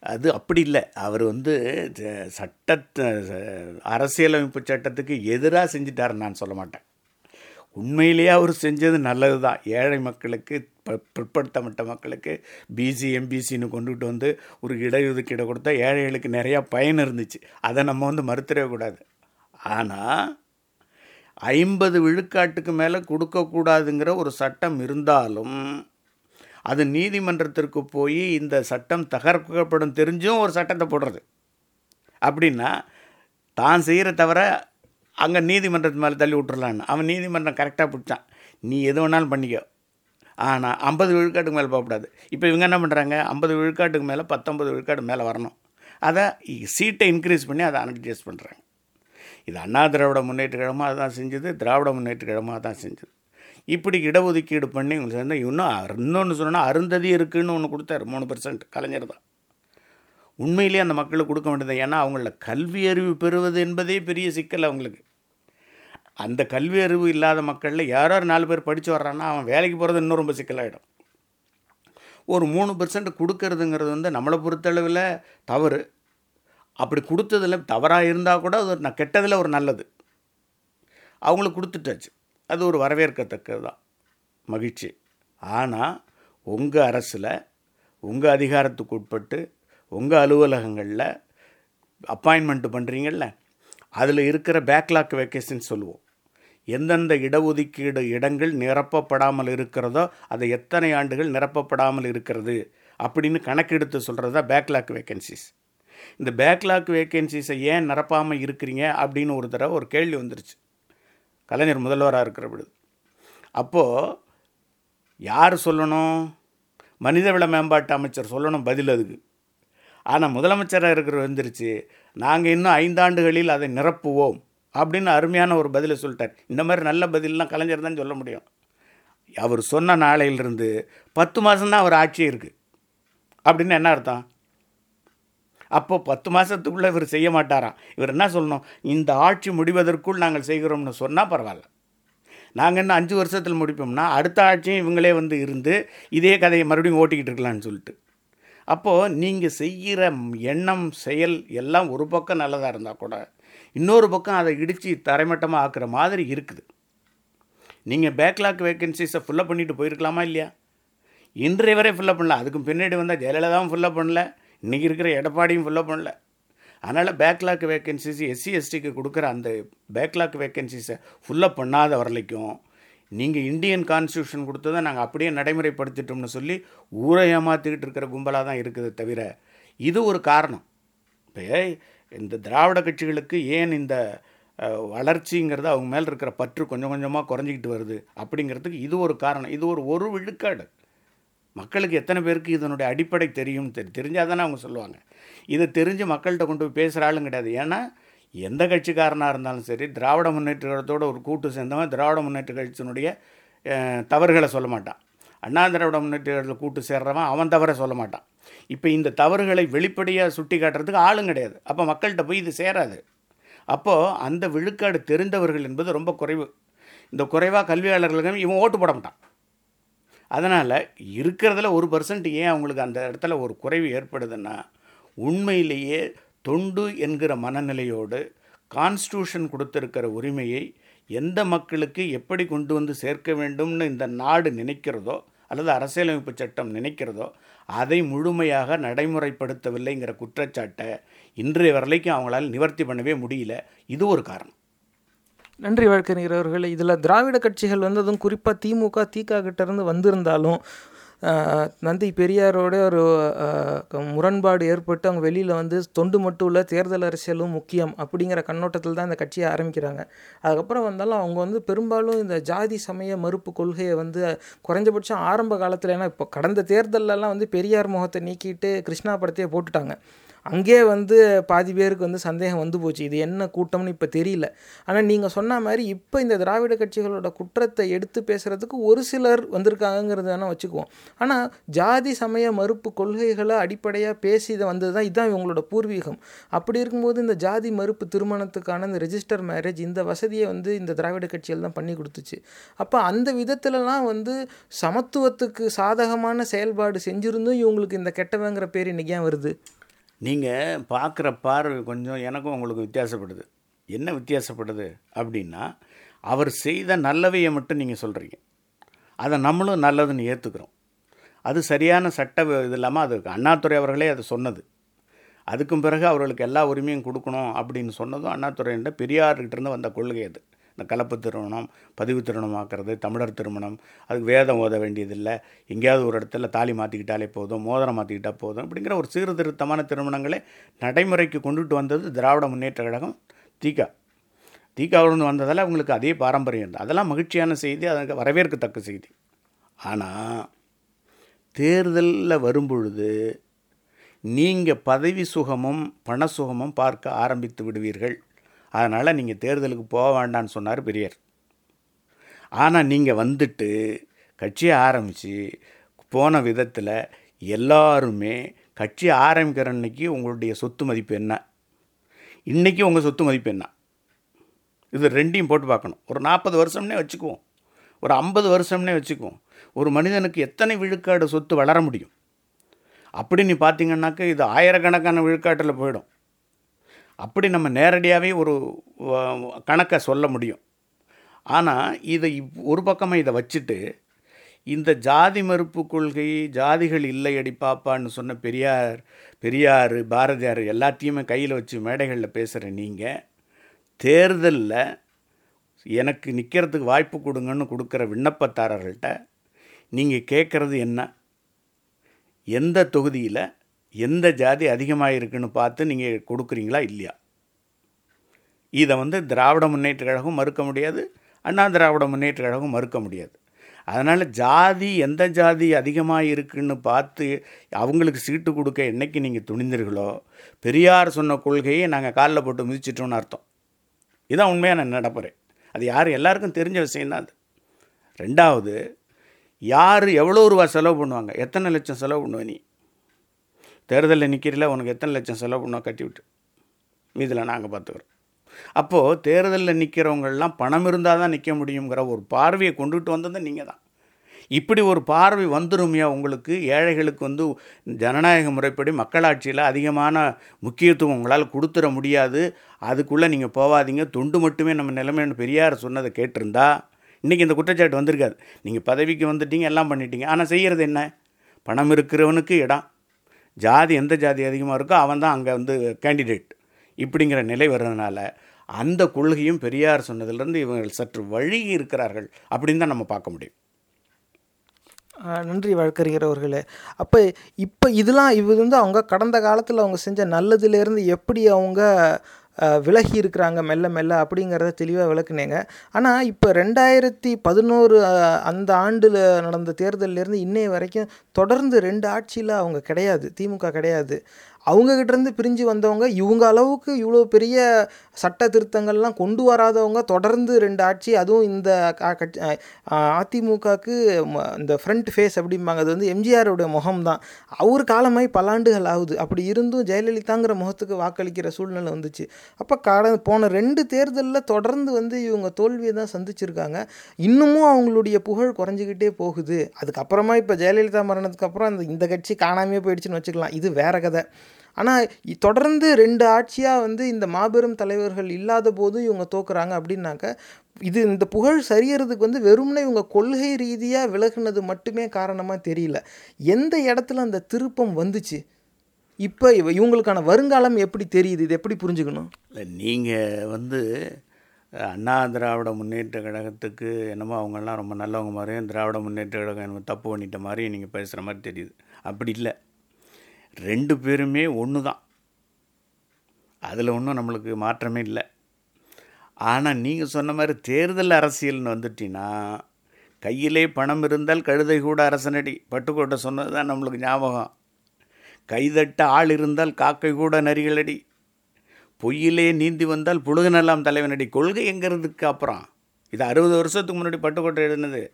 அது அப்படி இல்லை. அவர் வந்து சட்ட சட்டத்தை அரசியலமைப்பு சட்டத்துக்கு எதிராக செஞ்சிட்டார் நான் சொல்ல மாட்டேன். உண்மையிலேயே அவர் செஞ்சது நல்லது தான் ஏழை மக்களுக்கு பிற்படுத்தப்பட்ட மக்களுக்கு பிசி எம்பிசின்னு கொண்டுகிட்டு வந்து ஒரு இடஒதுக்கீடு கொடுத்தா ஏழைகளுக்கு நிறையா பயன் இருந்துச்சு. அதை நம்ம வந்து மறுத்துடவே கூடாது. ஆனால் ஐம்பது விழுக்காட்டுக்கு மேலே கொடுக்கக்கூடாதுங்கிற ஒரு சட்டம் இருந்தாலும் அது நீதிமன்றத்திற்கு போய் இந்த சட்டம் தகர்க்கப்படும் தெரிஞ்சும் ஒரு சட்டத்தை போடுறது. அப்படின்னா தான் செய்கிற தவிர அங்கே நீதிமன்றத்து மேலே தள்ளி விட்டுறலான்னு. அவன் நீதிமன்றம் கரெக்டாக பிடிச்சான். நீ எது வேணாலும் பண்ணிக்கோ. ஆனால் ஐம்பது விழுக்காட்டுக்கு மேலே போகக்கூடாது. இப்போ இவங்க என்ன பண்ணுறாங்க ஐம்பது விழுக்காட்டுக்கு மேலே பத்தொம்பது விழுக்காடு மேலே வரணும். அதை சீட்டை இன்க்ரீஸ் பண்ணி அதை அனடைஸ் பண்ணுறாங்க இது அண்ணா திராவிட முன்னேற்ற கழகமாக அதான் செஞ்சது திராவிட முன்னேற்ற கழகமாக தான் செஞ்சது. இப்படி இடஒதுக்கீடு பண்ணி உங்களுக்கு சேர்ந்தால் இன்னும் இன்னொன்று சொன்னால் அருந்ததி இருக்குதுன்னு ஒன்று கொடுத்தாரு மூணு பர்சன்ட் கலைஞர் தான். உண்மையிலேயே அந்த மக்களுக்கு கொடுக்க வேண்டியது ஏன்னா அவங்கள கல்வி அறிவு பெறுவது என்பதே பெரிய சிக்கல் அவங்களுக்கு. அந்த கல்வி அறிவு இல்லாத மக்களில் யாரோ நாலு பேர் படித்து வர்றான்னா அவன் வேலைக்கு போகிறது இன்னும் ரொம்ப சிக்கலாகிடும் ஒரு மூணு பர்சன்ட் கொடுக்கறதுங்கிறது வந்து நம்மளை பொறுத்தளவில் தவறு. அப்படி கொடுத்ததில் தவறாக இருந்தால் கூட அது ஒரு கெட்டதில் ஒரு நல்லது. அவங்களுக்கு கொடுத்துட்டாச்சு. அது ஒரு வரவேற்கத்தக்கது தான் மகிழ்ச்சி. ஆனால் உங்கள் அரசில் உங்கள் அதிகாரத்துக்கு உட்பட்டு உங்கள் அலுவலகங்களில் அப்பாயின்மெண்ட் பண்ணுறீங்கள்ல அதில் இருக்கிற பேக்லாக் வேக்கேஷன் சொல்லுவோம். எந்தெந்த இடஒதுக்கீடு இடங்கள் நிரப்பப்படாமல் இருக்கிறதோ அதை எத்தனை ஆண்டுகள் நிரப்பப்படாமல் இருக்கிறது அப்படின்னு கணக்கெடுத்து சொல்கிறது தான் பேக்லாக் வேக்கன்சிஸ் இந்த பேக்லாக் வேக்கன்சிஸை ஏன் நிரப்பாமல் இருக்கிறீங்க அப்படின்னு ஒரு தடவை ஒரு கேள்வி வந்துருச்சு. கலைஞர் முதல்வராக இருக்கிற விடுது அப்போது யார் சொல்லணும்? மனிதவள மேம்பாட்டு அமைச்சர் சொல்லணும் பதில் அதுக்கு. ஆனால் முதலமைச்சராக இருக்கிற வந்துருச்சு. நாங்கள் இன்னும் ஐந்தாண்டுகளில் அதை நிரப்புவோம் அப்படின்னு அருமையான ஒரு பதிலை சொல்லிட்டார். இந்த மாதிரி நல்ல பதிலெலாம் கலைஞர் தான் சொல்ல முடியும். அவர் சொன்ன நாளையிலிருந்து பத்து மாதம்தான் அவர் ஆட்சி இருக்குது அப்படின்னு என்ன அர்த்தம்? அப்போ பத்து மாதத்துக்குள்ளே இவர் செய்ய மாட்டாராம். இவர் என்ன சொல்லணும்? இந்த ஆட்சி முடிவதற்குள் நாங்கள் செய்கிறோம்னு சொன்னால் பரவாயில்ல. நாங்கள் என்ன அஞ்சு வருஷத்தில் முடிப்போம்னா அடுத்த ஆட்சியும் இவங்களே வந்து இருந்து இதே கதையை மறுபடியும் ஓட்டிக்கிட்டு இருக்கலாம்னு சொல்லிட்டு. அப்போது நீங்கள் செய்கிற எண்ணம் செயல் எல்லாம் ஒரு பக்கம் நல்லதாக இருந்தால் கூட இன்னொரு பக்கம் அதை இடித்து தரைமட்டமாக ஆக்குற மாதிரி இருக்குது. நீங்கள் பேக்லாக் வேக்கன்சிஸை ஃபுல்லப் பண்ணிட்டு போயிருக்கலாமா இல்லையா? இன்றைய வரை ஃபுல்லப் பண்ணல. அதுக்கு பின்னாடி வந்தால் ஜெயலலிதாவும் ஃபுல்லப் பண்ணல. இன்றைக்கி இருக்கிற எடப்பாடியும் ஃபுல்லப் பண்ணல. அதனால் பேக்லாக் வேக்கன்சிஸ் எஸ்சி எஸ்டிக்கு கொடுக்குற அந்த பேக்லாக் வேக்கன்சிஸை ஃபுல்லப் பண்ணாத வரலைக்கும் நீங்கள் இந்தியன் கான்ஸ்டியூஷன் கொடுத்ததை நாங்கள் அப்படியே நடைமுறைப்படுத்திட்டோம்னு சொல்லி ஊரை ஏமாற்றிக்கிட்டு இருக்கிற கும்பலாக தான் இருக்குது தவிர இது ஒரு காரணம். இப்போ இந்த திராவிட கட்சிகளுக்கு ஏன் இந்த வளர்ச்சிங்கிறது அவங்க மேலே இருக்கிற பற்று கொஞ்சம் கொஞ்சமாக குறைஞ்சிக்கிட்டு வருது அப்படிங்கிறதுக்கு இது ஒரு காரணம். இது ஒரு ஒரு விழுக்காடு. மக்களுக்கு எத்தனை பேருக்கு இதனுடைய அடிப்படை தெரியும் தெரி தெரிஞ்சால் தானே அவங்க சொல்லுவாங்க. இதை தெரிஞ்சு மக்கள்கிட்ட கொண்டு போய் பேசுகிற ஆளும் கிடையாது. ஏன்னா எந்த கட்சிக்காரனாக இருந்தாலும் சரி திராவிட முன்னேற்ற ஒரு கூட்டு சேர்ந்தவன் திராவிட முன்னேற்ற கட்சியினுடைய தவறுகளை சொல்ல மாட்டான். அண்ணா திராவிட முன்னேற்றத்தில் கூட்டு சேர்றவன் அவன் தவறை சொல்ல மாட்டான். இப்போ இந்த தவறுகளை வெளிப்படையாக சுட்டி காட்டுறதுக்கு ஆளும் கிடையாது. அப்போ மக்கள்கிட்ட போய் இது சேராது. அப்போது அந்த விழுக்காடு தெரிந்தவர்கள் என்பது ரொம்ப குறைவு. இந்த குறைவாக கல்வியாளர்களுக்கு இவன் ஓட்டு போட மாட்டான். அதனால் இருக்கிறதுல ஒரு பர்சன்ட் ஏன் அவங்களுக்கு அந்த இடத்துல ஒரு குறைவு ஏற்படுதுன்னா உண்மையிலேயே தொண்டு என்கிற மனநிலையோடு கான்ஸ்டியூஷன் கொடுத்திருக்கிற உரிமையை எந்த மக்களுக்கு எப்படி கொண்டு வந்து சேர்க்க வேண்டும்னு இந்த நாடு நினைக்கிறதோ அல்லது அரசியலமைப்பு சட்டம் நினைக்கிறதோ அதை முழுமையாக நடைமுறைப்படுத்தவில்லைங்கிற குற்றச்சாட்டை இன்றைய வரலைக்கும் அவங்களால் நிவர்த்தி பண்ணவே முடியல. இது ஒரு காரணம். நன்றி வழக்கறிஞர் அவர்கள். இதில் திராவிட கட்சிகள் வந்து அதுவும் குறிப்பாக திமுக திக கிட்டேருந்து வந்திருந்தாலும் தந்தை பெரியாரோட ஒரு முரண்பாடு ஏற்பட்டு அவங்க வெளியில் வந்து தொண்டு மட்டும் இல்லை தேர்தல் அரசியலும் முக்கியம் அப்படிங்கிற கண்ணோட்டத்தில் தான் இந்த கட்சியை ஆரம்பிக்கிறாங்க. அதுக்கப்புறம் வந்தாலும் அவங்க வந்து பெரும்பாலும் இந்த ஜாதி சமய மறுப்பு கொள்கையை வந்து குறைஞ்சபட்சம் ஆரம்ப காலத்தில் ஏன்னா இப்போ கடந்த தேர்தலெலாம் வந்து பெரியார் முகத்தை நீக்கிட்டு கிருஷ்ணா படத்தையே போட்டுட்டாங்க. அங்கே வந்து பாதி பேருக்கு வந்து சந்தேகம் வந்து போச்சு. இது என்ன கூட்டம்னு இப்போ தெரியல. ஆனால் நீங்கள் சொன்ன மாதிரி இப்போ இந்த திராவிட கட்சிகளோட குற்றத்தை எடுத்து பேசுகிறதுக்கு ஒரு சிலர் வந்திருக்காங்கிறது வேணால் வச்சுக்குவோம். ஆனால் ஜாதி சமய மறுப்பு கொள்கைகளை அடிப்படையாக பேசி இதை வந்தது தான் இதுதான் இவங்களோட பூர்வீகம். அப்படி இருக்கும்போது இந்த ஜாதி மறுப்பு திருமணத்துக்கான இந்த ரெஜிஸ்டர் மேரேஜ் இந்த வசதியை வந்து இந்த திராவிட கட்சிகள் தான் பண்ணி கொடுத்துச்சு. அப்போ அந்த விதத்துலலாம் வந்து சமத்துவத்துக்கு சாதகமான செயல்பாடு செஞ்சிருந்தும் இவங்களுக்கு இந்த கெட்டவங்கிற பேர் இன்றைக்கி ஏன் வருது? நீங்கள் பார்க்குற பார்வை கொஞ்சம் எனக்கும் உங்களுக்கு வித்தியாசப்படுது. என்ன வித்தியாசப்படுது அப்படின்னா அவர் செய்த நல்லவையை மட்டும் நீங்கள் சொல்கிறீங்க அதை நம்மளும் நல்லதுன்னு ஏற்றுக்கிறோம் அது சரியான சட்ட இது இல்லாமல் அது அண்ணாதுரை அவர்களே அது சொன்னது. அதுக்கும் பிறகு அவர்களுக்கு எல்லா உரிமையும் கொடுக்கணும் அப்படின்னு சொன்னதும் அண்ணாத்துறைன்ற பெரியார்கிட்ட இருந்து வந்த கொள்கை அது. இந்த கலப்பு திருமணம் பதிவு திருமணமாக்குறது தமிழர் திருமணம் அதுக்கு வேதம் ஓத வேண்டியதில்லை. எங்கேயாவது ஒரு இடத்துல தாலி மாற்றிக்கிட்டாலே போதும் மோதிரம் மாற்றிக்கிட்டால் போதும் அப்படிங்கிற ஒரு சீர்திருத்தமான திருமணங்களை நடைமுறைக்கு கொண்டுட்டு வந்தது திராவிட முன்னேற்ற கழகம் தீகா. தீகாவிலிருந்து வந்ததால் அவங்களுக்கு அதே பாரம்பரியம் இருந்தது அதெல்லாம் மகிழ்ச்சியான செய்தி அதற்கு வரவேற்கத்தக்க செய்தி. ஆனால் தேர்தலில் வரும்பொழுது நீங்கள் பதவி சுகமும் பண சுகமும் பார்க்க ஆரம்பித்து விடுவீர்கள். அதனால் நீங்கள் தேர்தலுக்கு போக வேண்டாம்னு சொன்னார் பெரியார். ஆனால் நீங்கள் வந்துட்டு கட்சியை ஆரம்பித்து போன விதத்தில் எல்லாருமே கட்சி ஆரம்பிக்கிற அன்னைக்கு உங்களுடைய சொத்து மதிப்பு என்ன? இன்றைக்கி உங்கள் சொத்து மதிப்பு என்ன? இது ரெண்டையும் போட்டு பார்க்கணும். ஒரு நாற்பது வருஷம்னே வச்சுக்குவோம். ஒரு ஐம்பது வருஷம்னே வச்சுக்குவோம். ஒரு மனிதனுக்கு எத்தனை விழுக்காடு சொத்து வளர முடியும்? அப்படி நீ பார்த்தீங்கன்னாக்க இது ஆயிரக்கணக்கான விழுக்காட்டில் போயிடும். அப்படி நம்ம நேரடியாகவே ஒரு கணக்கை சொல்ல முடியும். ஆனால் இதை இப்- ஒரு பக்கமாக இதை வச்சுட்டு இந்த ஜாதி மறுப்பு கொள்கை ஜாதிகள் இல்லை அடி பாப்பான்னு சொன்ன பெரியார் பெரியார் பாரதியார் எல்லாத்தையுமே கையில் வச்சு மேடைகளில் பேசுகிற நீங்கள் தேர்தலில் எனக்கு நிற்கிறதுக்கு வாய்ப்பு கொடுங்கன்னு கொடுக்குற விண்ணப்பத்தாரர்கள்ட்ட நீங்கள் கேட்குறது என்ன? எந்த தொகுதியில் எந்த ஜாதி அதிகமாக இருக்குன்னு பார்த்து நீங்கள் கொடுக்குறீங்களா இல்லையா? இதை வந்து திராவிட முன்னேற்ற கழகம் மறுக்க முடியாது அண்ணா திராவிட முன்னேற்ற கழகம் மறுக்க முடியாது. அதனால் ஜாதி எந்த ஜாதி அதிகமாக இருக்குன்னு பார்த்து அவங்களுக்கு சீட்டு கொடுக்க என்னைக்கு நீங்கள் துணிந்தீர்களோ பெரியார் சொன்ன கொள்கையை நாங்கள் காலில் போட்டு மிதிச்சிட்டோம்னு அர்த்தம். இதான் நான் நடப்புரை அது யார்? எல்லாருக்கும் தெரிஞ்ச விஷயந்தான் அது. ரெண்டாவது யார் எவ்வளோ ரூபா செலவு பண்ணுவாங்க? எத்தனை லட்சம் செலவு பண்ணுவேன் நீ? தேர்தலில் நிற்கிறல உனக்கு எத்தனை லட்சம் செலவு? பண்ணுவோம் கட்டிவிட்டு இதில் மீதில் நாங்கள் பார்த்துக்குறோம். அப்போது தேர்தலில் நிற்கிறவங்கள்லாம் பணம் இருந்தால் தான் நிற்க முடியுங்கிற ஒரு பார்வையை கொண்டுகிட்டு வந்தது நீங்கள் தான். இப்படி ஒரு பார்வை வந்துருமையா உங்களுக்கு? ஏழைகளுக்கு வந்து ஜனநாயக முறைப்படி மக்களாட்சியில் அதிகமான முக்கியத்துவம் உங்களால் கொடுத்துட முடியாது. அதுக்குள்ளே நீங்கள் போகாதீங்க தொண்டு மட்டுமே நம்ம நிலைமைன்னு பெரியார் சொன்னதை கேட்டிருந்தா இன்றைக்கி இந்த குற்றச்சாட்டு வந்திருக்காது. நீங்கள் பதவிக்கு வந்துட்டீங்க எல்லாம் பண்ணிட்டீங்க. ஆனால் செய்கிறது என்ன? பணம் இருக்கிறவனுக்கு இடம். ஜாதி எந்த ஜாதி அதிகமாக இருக்கோ அவன் தான் அங்கே வந்து கேண்டிடேட் இப்படிங்கிற நிலை வர்றதுனால அந்த கொள்கையும் பெரியார் சொன்னதிலிருந்து இவங்க சற்று வழுகி இருக்கிறார்கள் அப்படின்னு தான் நம்ம பார்க்க முடியும். நன்றி வழக்கறிஞர் அவர்களே. அப்போ இப்போ இதெல்லாம் இது வந்து அவங்க கடந்த காலத்தில் அவங்க செஞ்ச நல்லதுலேருந்து எப்படி அவங்க விலகி இருக்கிறாங்க மெல்ல மெல்ல அப்படிங்கிறத தெளிவாக விளக்குனேங்க. ஆனால் இப்போ ரெண்டாயிரத்தி பதினோரு அந்த ஆண்டில் நடந்த தேர்தல்லேருந்து இன்னைய வரைக்கும் தொடர்ந்து ரெண்டு ஆட்சியில் அவங்க கிடையாது திமுக கிடையாது. அவங்ககிட்டேருந்து பிரிஞ்சு வந்தவங்க இவங்க அளவுக்கு இவ்வளோ பெரிய சட்ட திருத்தங்கள்லாம் கொண்டு வராதவங்க தொடர்ந்து ரெண்டு ஆட்சி அதுவும் இந்த கா- கட்சி இந்த ஃப்ரண்ட் ஃபேஸ் அப்படிம்பாங்க. அது வந்து எம்ஜிஆருடைய முகம் தான் அவர் காலமாய் பல்லாண்டுகள் ஆகுது. அப்படி இருந்தும் ஜெயலலிதாங்கிற முகத்துக்கு வாக்களிக்கிற சூழ்நிலை வந்துச்சு. அப்போ கட போன ரெண்டு தேர்தலில் தொடர்ந்து வந்து இவங்க தோல்வியை தான் சந்திச்சிருக்காங்க. இன்னமும் அவங்களுடைய புகழ் குறைஞ்சிக்கிட்டே போகுது. அதுக்கப்புறமா இப்போ ஜெயலலிதா மரணத்துக்கு அப்புறம் அந்த இந்த கட்சி காணாமையே போயிடுச்சுன்னு வச்சுக்கலாம். இது வேற கதை. ஆனால் தொடர்ந்து ரெண்டு ஆட்சியாக வந்து இந்த மாபெரும் தலைவர்கள் இல்லாத போது இவங்க தோக்குறாங்க அப்படின்னாக்க இது இந்த புகழ் சரியறதுக்கு வந்து வெறும்னே இவங்க கொள்கை ரீதியாக விலகுனது மட்டுமே காரணமாக தெரியல. எந்த இடத்துல அந்த திருப்பம் வந்துச்சு? இப்போ இவ இவங்களுக்கான வருங்காலம் எப்படி தெரியுது? இது எப்படி புரிஞ்சுக்கணும்? இல்லை நீங்கள் வந்து அண்ணா திராவிட முன்னேற்ற கழகத்துக்கு என்னமோ அவங்கெல்லாம் ரொம்ப நல்லவங்க மாதிரியும் திராவிட முன்னேற்ற கழகம் என்னமோ தப்பு பண்ணிட்ட மாதிரியும் நீங்கள் பேசுகிற மாதிரி தெரியுது. அப்படி இல்லை. ரெண்டு பேருமே ஒன்று தான் அதில் ஒன்றும் நம்மளுக்கு மாற்றமே இல்லை. ஆனால் நீங்கள் சொன்ன மாதிரி தேர்தல் அரசியல்னு வந்துட்டீங்கன்னா கையிலே பணம் இருந்தால் கழுதை கூட அரசனடி. பட்டுக்கோட்டை சொன்னது தான் நம்மளுக்கு ஞாபகம். கைதட்ட ஆள் இருந்தால் காக்கை கூட நரிகளடி. பொய்யிலே நீந்தி வந்தால் புழுகனெல்லாம் தலைவனடி. கொள்கை எங்கிறதுக்கு அப்புறம்? இது அறுபது வருஷத்துக்கு முன்னாடி பட்டுக்கோட்டை எழுதினது.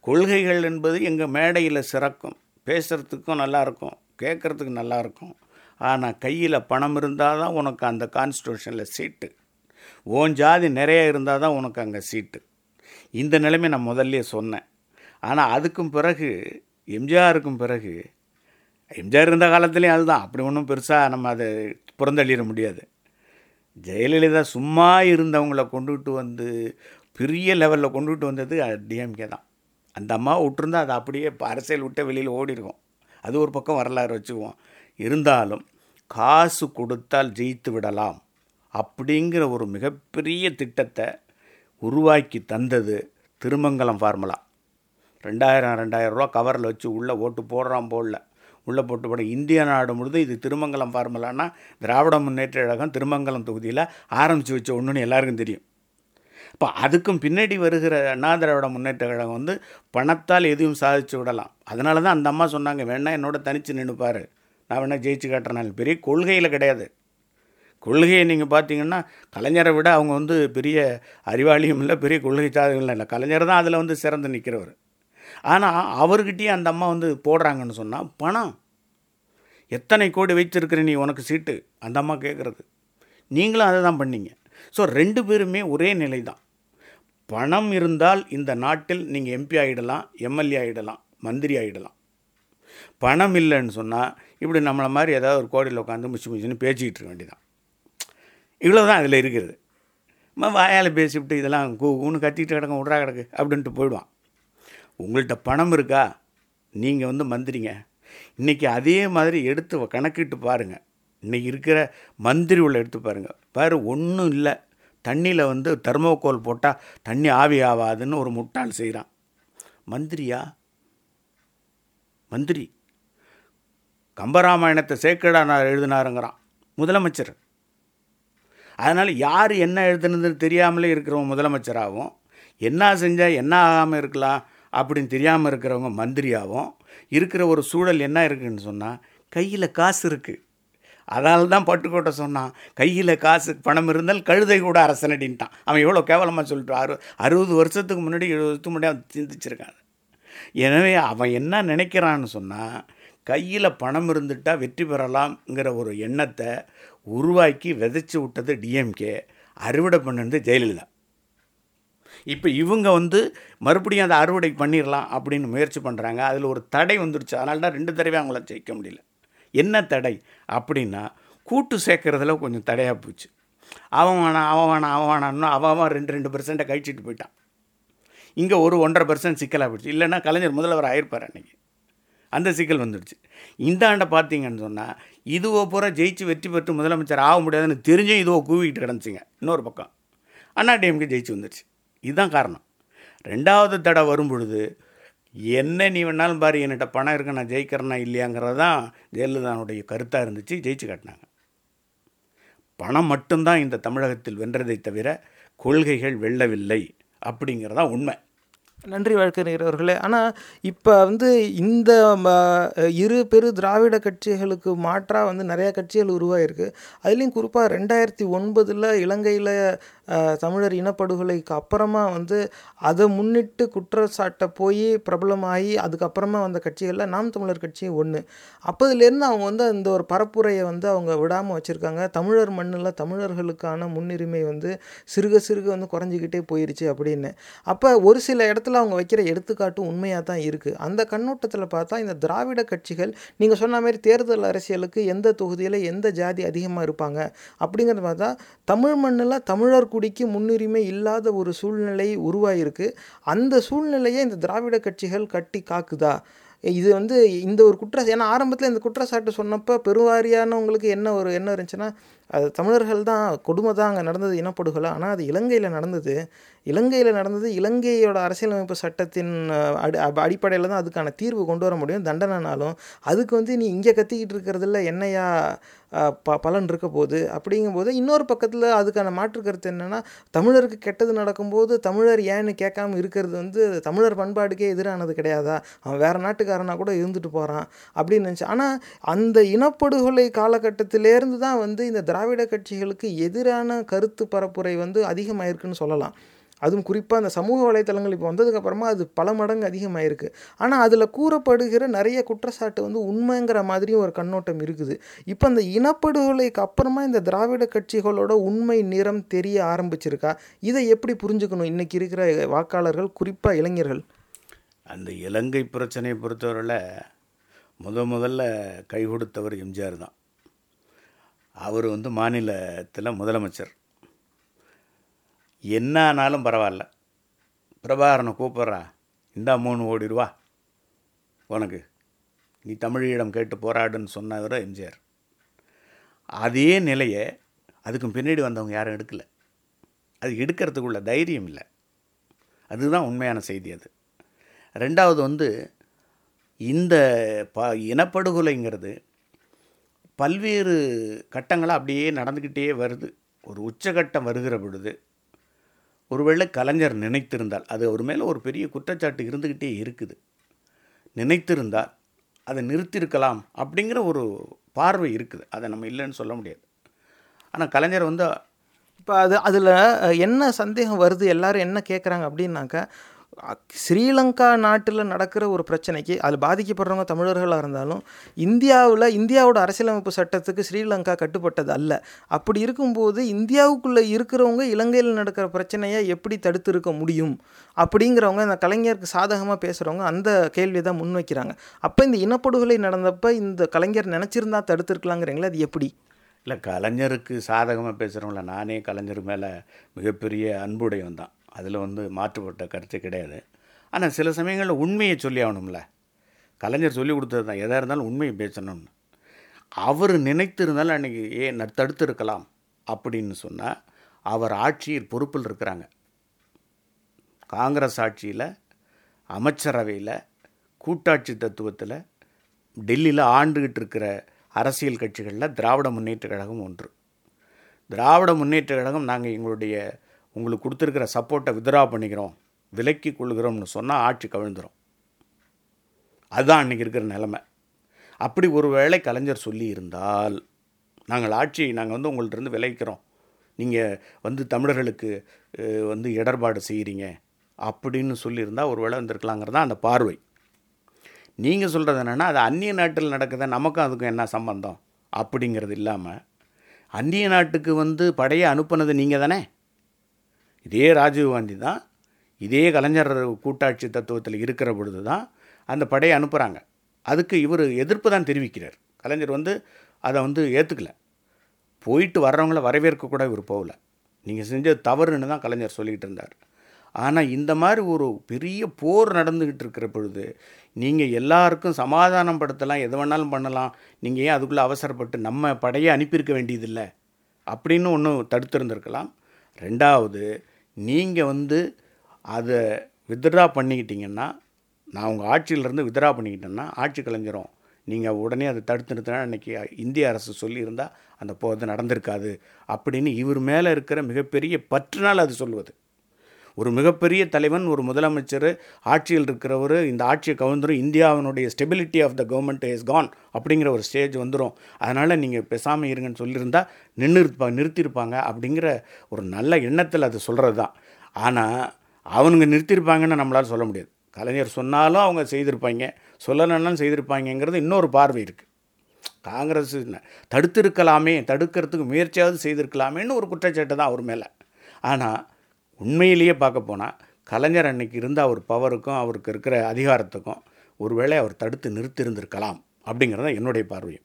கொள்கைகள் என்பது எங்கள் மேடையில் சிறக்கும். பேசுகிறதுக்கும் நல்லாயிருக்கும் கேட்குறதுக்கு நல்லாயிருக்கும். ஆனால் கையில் பணம் இருந்தால் தான் உனக்கு அந்த கான்ஸ்டியூஷனில் சீட்டு ஓன் ஜாதி நிறைய இருந்தால் தான் உனக்கு அங்கே சீட்டு இந்த நிலைமை நான் முதல்ல சொன்னேன். ஆனால் அதுக்கும் பிறகு எம்ஜிஆருக்கும் பிறகு எம்ஜிஆர் இருந்த காலத்துலேயும் அதுதான். அப்படி ஒன்றும் பெருசாக நம்ம அதை புறந்தள்ளிட முடியாது. ஜெயலலிதா சும்மா இருந்தவங்கள கொண்டுகிட்டு வந்து பெரிய லெவலில் கொண்டுகிட்டு வந்தது டிஎம்கே தான். அந்த அம்மா விட்டுருந்தா அது அப்படியே அரசியல் விட்ட வெளியில் ஓடி இருக்கும் அது ஒரு பக்கம் வரலாறு வச்சுக்குவோம். இருந்தாலும் காசு கொடுத்தால் ஜெயித்து விடலாம் அப்படிங்கிற ஒரு மிகப்பெரிய திட்டத்தை உருவாக்கி தந்தது திருமங்கலம் ஃபார்முலா. ரெண்டாயிரம் ரெண்டாயிரம் ரூபா கவரில் வச்சு உள்ளே ஓட்டு போடுறான் போடல உள்ளே போட்டு போட இந்திய நாடு முழுதும் இது திருமங்கலம் ஃபார்முலானா திராவிட முன்னேற்ற கழகம் திருமங்கலம் தொகுதியில் ஆரம்பித்து வச்ச ஒன்றுன்னு எல்லாருக்கும் தெரியும். இப்போ அதுக்கும் பின்னாடி வருகிற அண்ணா திராவிட முன்னேற்ற கழகம் வந்து பணத்தால் எதையும் சாதிச்சு விடலாம். அதனால தான் அந்த அம்மா சொன்னாங்க வேணா என்னோட தனித்து நின்றுப்பார் நான் வேணால் ஜெயிச்சு காட்டுறனால பெரிய கொள்கையில் கிடையாது. கொள்கையை நீங்கள் பார்த்தீங்கன்னா கலைஞரை விட அவங்க வந்து பெரிய அறிவாளியும் இல்லை பெரிய கொள்கை சாதகம் இல்லை. கலைஞர் தான் அதில் வந்து சிறந்து நிற்கிறவர் ஆனால் அவர்கிட்டயே அந்த அம்மா வந்து போடுறாங்கன்னு சொன்னால் பணம். எத்தனை கோடி வைத்திருக்கிற நீ உனக்கு சீட்டு? அந்த அம்மா கேட்குறது நீங்களும் அதை தான் பண்ணீங்க. ஸோ ரெண்டு பேருமே ஒரே நிலை தான் பணம் இருந்தால் இந்த நாட்டில் நீங்கள் எம்பி ஆகிடலாம் எம்எல்ஏ ஆகிடலாம் மந்திரி ஆகிடலாம் பணம் இல்லைன்னு சொன்னால் இப்படி நம்மளை மாதிரி ஏதாவது ஒரு கோடியில் உட்காந்து முச்சு முச்சுன்னு பேசிக்கிட்டு இருக்க வேண்டியதான் இவ்வளோ தான் அதில் இருக்கிறது நம்ம வாயால் பேசிவிட்டு இதெல்லாம் கூன்னு கத்திட்டு கிடக்க விட்றா கிடக்கு அப்படின்ட்டு போயிடுவான். உங்கள்கிட்ட பணம் இருக்கா? நீங்கள் வந்து மந்திரிங்க. இன்றைக்கி அதே மாதிரி எடுத்து கணக்கிட்டு பாருங்கள் இன்றைக்கி இருக்கிற மந்திரி உள்ள எடுத்து பாருங்கள் பாரு ஒன்றும் இல்லை. தண்ணியில் வந்து தர்மோகோல் போட்டால் தண்ணி ஆவி ஆகாதுன்னு ஒரு முட்டாள் செய்கிறான் மந்திரியா? மந்திரி. கம்பராமாயணத்தை சேக்கடானார் எழுதினாருங்கிறான். முதலமைச்சர். அதனால் யார் என்ன எழுதுனதுன்னு தெரியாமலே இருக்கிறவங்க முதலமைச்சராகவும் என்ன செஞ்சால் என்ன ஆகாமல் இருக்கலாம் அப்படின்னு தெரியாமல் இருக்கிறவங்க மந்திரியாகவும் இருக்கிற ஒரு சூழல் என்ன இருக்குதுன்னு சொன்னால் கையில் காசு இருக்குது அதனால தான் பட்டுக்கோட்டை சொன்னான். கையில் காசு பணம் இருந்தால் கழுதை கூட அரசனடின்ட்டான். அவன் எவ்வளோ கேவலமாக சொல்லிட்டு அறு அறுபது வருஷத்துக்கு முன்னாடி எழுபது வருஷத்துக்கு முன்னாடி அவன் சிந்திச்சிருக்கான். எனவே அவன் என்ன நினைக்கிறான்னு சொன்னால் கையில் பணம் இருந்துட்டால் வெற்றி பெறலாம்ங்கிற ஒரு எண்ணத்தை உருவாக்கி விதைச்சி விட்டது டிஎம்கே அறுவடை பண்ணது ஜெயலலிதா. இப்போ இவங்க வந்து மறுபடியும் அதை அறுவடை பண்ணிடலாம் அப்படின்னு முயற்சி பண்ணுறாங்க அதில் ஒரு தடை வந்துருச்சு. அதனால தான் ரெண்டு தடவை அவங்கள ஜெயிக்க முடியல. என்ன தடை? அப்படின்னா கூட்டு சேர்க்கறதுல கொஞ்சம் தடையாக போச்சு. அவன் வேணாம் அவன் வேணாம் அவன் வேணான்னு அவன் அவன் ரெண்டு ரெண்டு பர்சண்ட்டை கழிச்சிட்டு போயிட்டான். இங்கே ஒரு ஒன்றரை பர்சன்ட் சிக்கலாக போயிடுச்சு. இல்லைன்னா கலைஞர் முதல்வர் ஆயிருப்பார் அன்றைக்கி அந்த சிக்கல் வந்துடுச்சு. இந்த ஆண்டை பார்த்தீங்கன்னு சொன்னால் இதுவோ பூரா ஜெயிச்சு வெற்றி பெற்று முதலமைச்சர் ஆக முடியாதுன்னு தெரிஞ்சும் இதுவோ கூவிக்கிட்டு கிடந்துச்சிங்க. இன்னொரு பக்கம். அண்ணா டிஎம்கே ஜெயிச்சு வந்துடுச்சு. இதுதான் காரணம். ரெண்டாவது தடவை வரும் பொழுது என்ன நீ வேணாலும் பாரு என்கிட்ட பணம் இருக்க நான் ஜெயிக்கிறேனா இல்லையாங்கிறது தான் ஜெயலலிதாவுடைய கருத்தாக இருந்துச்சு ஜெயிச்சு காட்டினாங்க. பணம் மட்டும்தான் இந்த தமிழகத்தில் வென்றதை தவிர கொள்கைகள் வெல்லவில்லை அப்படிங்கிறதா உண்மை. நன்றி வழக்கறிஞர்களே ஆனால் இப்போ வந்து இந்த இரு பெரு திராவிட கட்சிகளுக்கு மாற்றாக வந்து நிறையா கட்சிகள் உருவாயிருக்கு. அதுலேயும் குறிப்பாக ரெண்டாயிரத்தி ஒன்பதில் இலங்கையில் தமிழர் இனப்படுகொலைக்கு அப்புறமா வந்து அதை முன்னிட்டு குற்றச்சாட்டை போய் பிரபலமாகி அதுக்கப்புறமா வந்த கட்சிகளில் நாம் தமிழர் கட்சியும் ஒன்று அப்போதுலேருந்து அவங்க வந்து அந்த ஒரு பரப்புரையை வந்து அவங்க விடாமல் வச்சுருக்காங்க. தமிழர் மண்ணில் தமிழர்களுக்கான முன்னுரிமை வந்து சிறுக சிறுக வந்து குறைஞ்சிக்கிட்டே போயிருச்சு அப்படின்னு. அப்போ ஒரு சில இடத்துல அவங்க வைக்கிற எடுத்துக்காட்டும் உண்மையாக தான் இருக்குது அந்த கண்ணோட்டத்தில் பார்த்தா இந்த திராவிட கட்சிகள் நீங்கள் சொன்ன மாதிரி தேர்தல் அரசியலுக்கு எந்த தொகுதியில் எந்த ஜாதி அதிகமாக இருப்பாங்க அப்படிங்கிறத பார்த்தா தமிழ் மண்ணில் தமிழர் பழங்குடிக்கு முன்னுரிமை இல்லாத ஒரு சூழ்நிலை உருவாயிருக்கு. அந்த சூழ்நிலையை இந்த திராவிட கட்சிகள் கட்டி காக்குதா? இது வந்து இந்த ஒரு குற்ற ஏன்னா ஆரம்பத்தில் இந்த குற்றச்சாட்டு சொன்னப்போ பெருவாரியானவங்களுக்கு என்ன ஒரு என்ன இருந்துச்சுன்னா அது தமிழர்கள் தான் கொடுமை தான் அங்கே நடந்தது இனப்படுகொலை. ஆனால் அது இலங்கையில் நடந்தது. இலங்கையில் நடந்தது இலங்கையோட அரசியலமைப்பு சட்டத்தின் அடி அடிப்படையில் தான் அதுக்கான தீர்வு கொண்டு வர முடியும். தண்டனைனாலும் அதுக்கு வந்து நீ இங்கே கத்திக்கிட்டு இருக்கிறதுல என்னையா ப பலன் இருக்க போகுது? அப்படிங்கும்போது இன்னொரு பக்கத்தில் அதுக்கான மாற்று கருத்து என்னென்னா தமிழருக்கு கெட்டது நடக்கும்போது தமிழர் ஏன்னு கேட்காம இருக்கிறது வந்து தமிழர் பண்பாடுக்கே எதிரானது கிடையாதா? அவன் வேறு நாட்டுக்காரனா கூட இருந்துட்டு போகிறான் அப்படின்னு நினச்சி. ஆனால் அந்த இனப்படுகொலை காலகட்டத்திலேருந்து தான் வந்து இந்த திராவிட கட்சிகளுக்கு எதிரான கருத்து பரப்புரை வந்து அதிகமாயிருக்குன்னு சொல்லலாம். அதுவும் குறிப்பாக அந்த சமூக வலைத்தளங்கள் இப்போ வந்ததுக்கப்புறமா அது பல மடங்கு அதிகமாயிருக்கு. ஆனால் அதில் கூறப்படுகிற நிறைய குற்றச்சாட்டு வந்து உண்மைங்கிற மாதிரியும் ஒரு கண்ணோட்டம் இருக்குது. இப்போ அந்த இனப்படுகொலைக்கு அப்புறமா இந்த திராவிட கட்சிகளோட உண்மை நிறம் தெரிய ஆரம்பிச்சிருக்கா? இதை எப்படி புரிஞ்சுக்கணும்? இன்றைக்கி இருக்கிற வாக்காளர்கள் குறிப்பாக இளைஞர்கள். அந்த இலங்கை பிரச்சனையை பொறுத்தவரையில் முத முதல்ல கை கொடுத்தவர் எம்ஜிஆர் தான். அவர் வந்து மாநிலத்தில் முதலமைச்சர். என்ன ஆனாலும் பரவாயில்ல. பிரபாகரனை கூப்பிட்றா. இந்தா மூணு ஓடிடுவா ரூபா. உனக்கு. நீ தமிழீழம் கேட்டு போராடுன்னு சொன்னவர் எம்ஜிஆர். அதே நிலையை அதுக்கும் பின்னாடி வந்தவங்க யாரும் எடுக்கலை. அது எடுக்கிறதுக்குள்ள தைரியம் இல்லை. அதுதான் உண்மையான செய்தி அது. ரெண்டாவது வந்து இந்த ப இனப்படுகொலைங்கிறது பல்வேறு கட்டங்களாக அப்படியே நடந்துக்கிட்டே வருது. ஒரு உச்சகட்டம் வருகிற பொழுது ஒருவேளை கலைஞர் நினைத்திருந்தால் அது அவர் மேலே ஒரு பெரிய குற்றச்சாட்டு இருந்துக்கிட்டே இருக்குது. நினைத்திருந்தால் அதை நிறுத்தியிருக்கலாம் அப்படிங்கிற ஒரு பார்வை இருக்குது. அதை நம்ம இல்லைன்னு சொல்ல முடியாது. ஆனால் கலைஞர் வந்து இப்போ அது அதில் என்ன சந்தேகம் வருது எல்லாரும் என்ன கேட்குறாங்க அப்படின்னாக்கா ஸ்ரீலங்கா நாட்டில் நடக்கிற ஒரு பிரச்சனைக்கு அதில் பாதிக்கப்படுறவங்க தமிழர்களாக இருந்தாலும் இந்தியாவில் இந்தியாவோட அரசியலமைப்பு சட்டத்துக்கு ஸ்ரீலங்கா கட்டுப்பட்டது அல்ல. அப்படி இருக்கும்போது இந்தியாவுக்குள்ளே இருக்கிறவங்க இலங்கையில் நடக்கிற பிரச்சனையை எப்படி தடுத்து இருக்க முடியும்? அப்படிங்கிறவங்க இந்த கலைஞருக்கு சாதகமாக பேசுகிறவங்க அந்த கேள்வியை தான் முன்வைக்கிறாங்க அப்போ இந்த இனப்படுகொலை நடந்தப்போ இந்த கலைஞர் நினச்சிருந்தா தடுத்துருக்கலாங்கிறீங்களா? அது எப்படி? இல்லை கலைஞருக்கு சாதகமாக பேசுகிறவங்கள நானே கலைஞர் மேலே மிகப்பெரிய அன்புடையவன் தான். அதில் வந்து மாற்றுப்பட்ட கருத்து கிடையாது. ஆனால் சில சமயங்களில் உண்மையை சொல்லி ஆகணும்ல. கலைஞர் சொல்லி கொடுத்தது தான் எதாக இருந்தாலும் உண்மையை பேசணும்னு. அவர் நினைத்திருந்தாலும் அன்றைக்கி ஏன் தடுத்திருக்கலாம் அப்படின்னு சொன்னால் அவர் ஆட்சியில் பொறுப்பில் இருக்கிறாங்க. காங்கிரஸ் ஆட்சியில் அமைச்சரவையில் கூட்டாட்சி தத்துவத்தில் டெல்லியில் ஆண்டுகிட்டு இருக்கிற அரசியல் கட்சிகளில் திராவிட முன்னேற்ற கழகம் ஒன்று. திராவிட முன்னேற்ற கழகம் நாங்கள் எங்களுடைய உங்களுக்கு கொடுத்துருக்கிற சப்போர்ட்டை வித்ரா பண்ணிக்கிறோம். விலக்கி கொள்கிறோம்னு சொன்னால் ஆட்சி கவிழ்ந்துடும் அதுதான் அன்றைக்கி இருக்கிற நிலமை. அப்படி ஒரு வேளை கலைஞர் சொல்லி இருந்தால் நாங்கள் ஆட்சியை நாங்கள் வந்து உங்கள்கிட்ட இருந்து விளைவிக்கிறோம் நீங்கள் வந்து தமிழர்களுக்கு வந்து இடர்பாடு செய்கிறீங்க அப்படின்னு சொல்லியிருந்தால் ஒரு வேளை வந்திருக்கலாங்கிறது தான் அந்த பார்வை. நீங்கள் சொல்கிறது என்னென்னா அது அந்நிய நாட்டில் நடக்குது நமக்கும் அதுக்கும் என்ன சம்பந்தம்? அப்படிங்கிறது இல்லாமல் அந்நிய நாட்டுக்கு வந்து படையை அனுப்புனது நீங்கள் தானே இதே ராஜீவ்காந்தி தான் இதே கலைஞர் கூட்டாட்சி தத்துவத்தில் இருக்கிற பொழுது தான் அந்த படையை அனுப்புகிறாங்க அதுக்கு இவர் எதிர்ப்பு தான் தெரிவிக்கிறார். கலைஞர் வந்து அதை வந்து ஏற்றுக்கல போயிட்டு வர்றவங்கள வரவேற்க கூட இவர் போகல. நீங்கள் செஞ்ச தவறுன்னு தான் கலைஞர் சொல்லிக்கிட்டு இருந்தார். ஆனால் இந்த மாதிரி ஒரு பெரிய போர் நடந்துக்கிட்டு இருக்கிற பொழுது நீங்கள் எல்லாருக்கும் சமாதானம் படுத்தலாம் எது வேணாலும் பண்ணலாம். நீங்கள் ஏன் அதுக்குள்ளே அவசரப்பட்டு நம்ம படையை அனுப்பியிருக்க வேண்டியதில்லை? அப்படின்னு ஒன்று தடுத்திருந்திருக்கலாம். ரெண்டாவது நீங்கள் வந்து அதை வித்ட்ரா பண்ணிக்கிட்டீங்கன்னா நான் உங்கள் ஆட்சியிலேருந்து வித்ட்ரா பண்ணிக்கிட்டேன்னா ஆட்சி கலைஞரும் நீங்கள் உடனே அதை தடுத்து நிறுத்தினா இன்றைக்கி இந்திய அரசு சொல்லியிருந்தால் அந்த போது நடந்திருக்காது. அப்படின்னு இவர் மேலே இருக்கிற மிகப்பெரிய பற்றுனால் அது சொல்லுவது. ஒரு மிகப்பெரிய தலைவன் ஒரு முதலமைச்சர் ஆட்சியில் இருக்கிறவர் இந்த ஆட்சியை கவுந்துரும் இந்தியாவினுடைய stability of the government is gone அப்படிங்கிற ஒரு ஸ்டேஜ் வந்துடும் அதனால் நீங்கள் பேசாமல் இருங்கன்னு சொல்லியிருந்தா நின்று இருப்பா நிறுத்தியிருப்பாங்க அப்படிங்கிற ஒரு நல்ல எண்ணத்தில் அது சொல்கிறது தான் ஆனால் அவனுங்க நிறுத்தியிருப்பாங்கன்னு நம்மளால் சொல்ல முடியாது. கலைஞர் சொன்னாலும் அவங்க செய்திருப்பாங்க சொல்லலைன்னாலும் செய்திருப்பாங்கங்கிறது இன்னொரு பார்வை இருக்குது காங்கிரஸ் தடுத்திருக்கலாமே தடுக்கிறதுக்கு முயற்சியாவது செய்திருக்கலாமேன்னு ஒரு குற்றச்சாட்டு தான் அவர் மேலே. ஆனால் உண்மையிலேயே பார்க்க போனால் கலைஞர் அன்னைக்கு இருந்த அவர் பவருக்கும் அவருக்கு இருக்கிற அதிகாரத்துக்கும் ஒருவேளை அவர் தடுத்து நிறுத்தியிருந்திருக்கலாம் அப்படிங்கிறது தான் என்னுடைய பார்வையும்.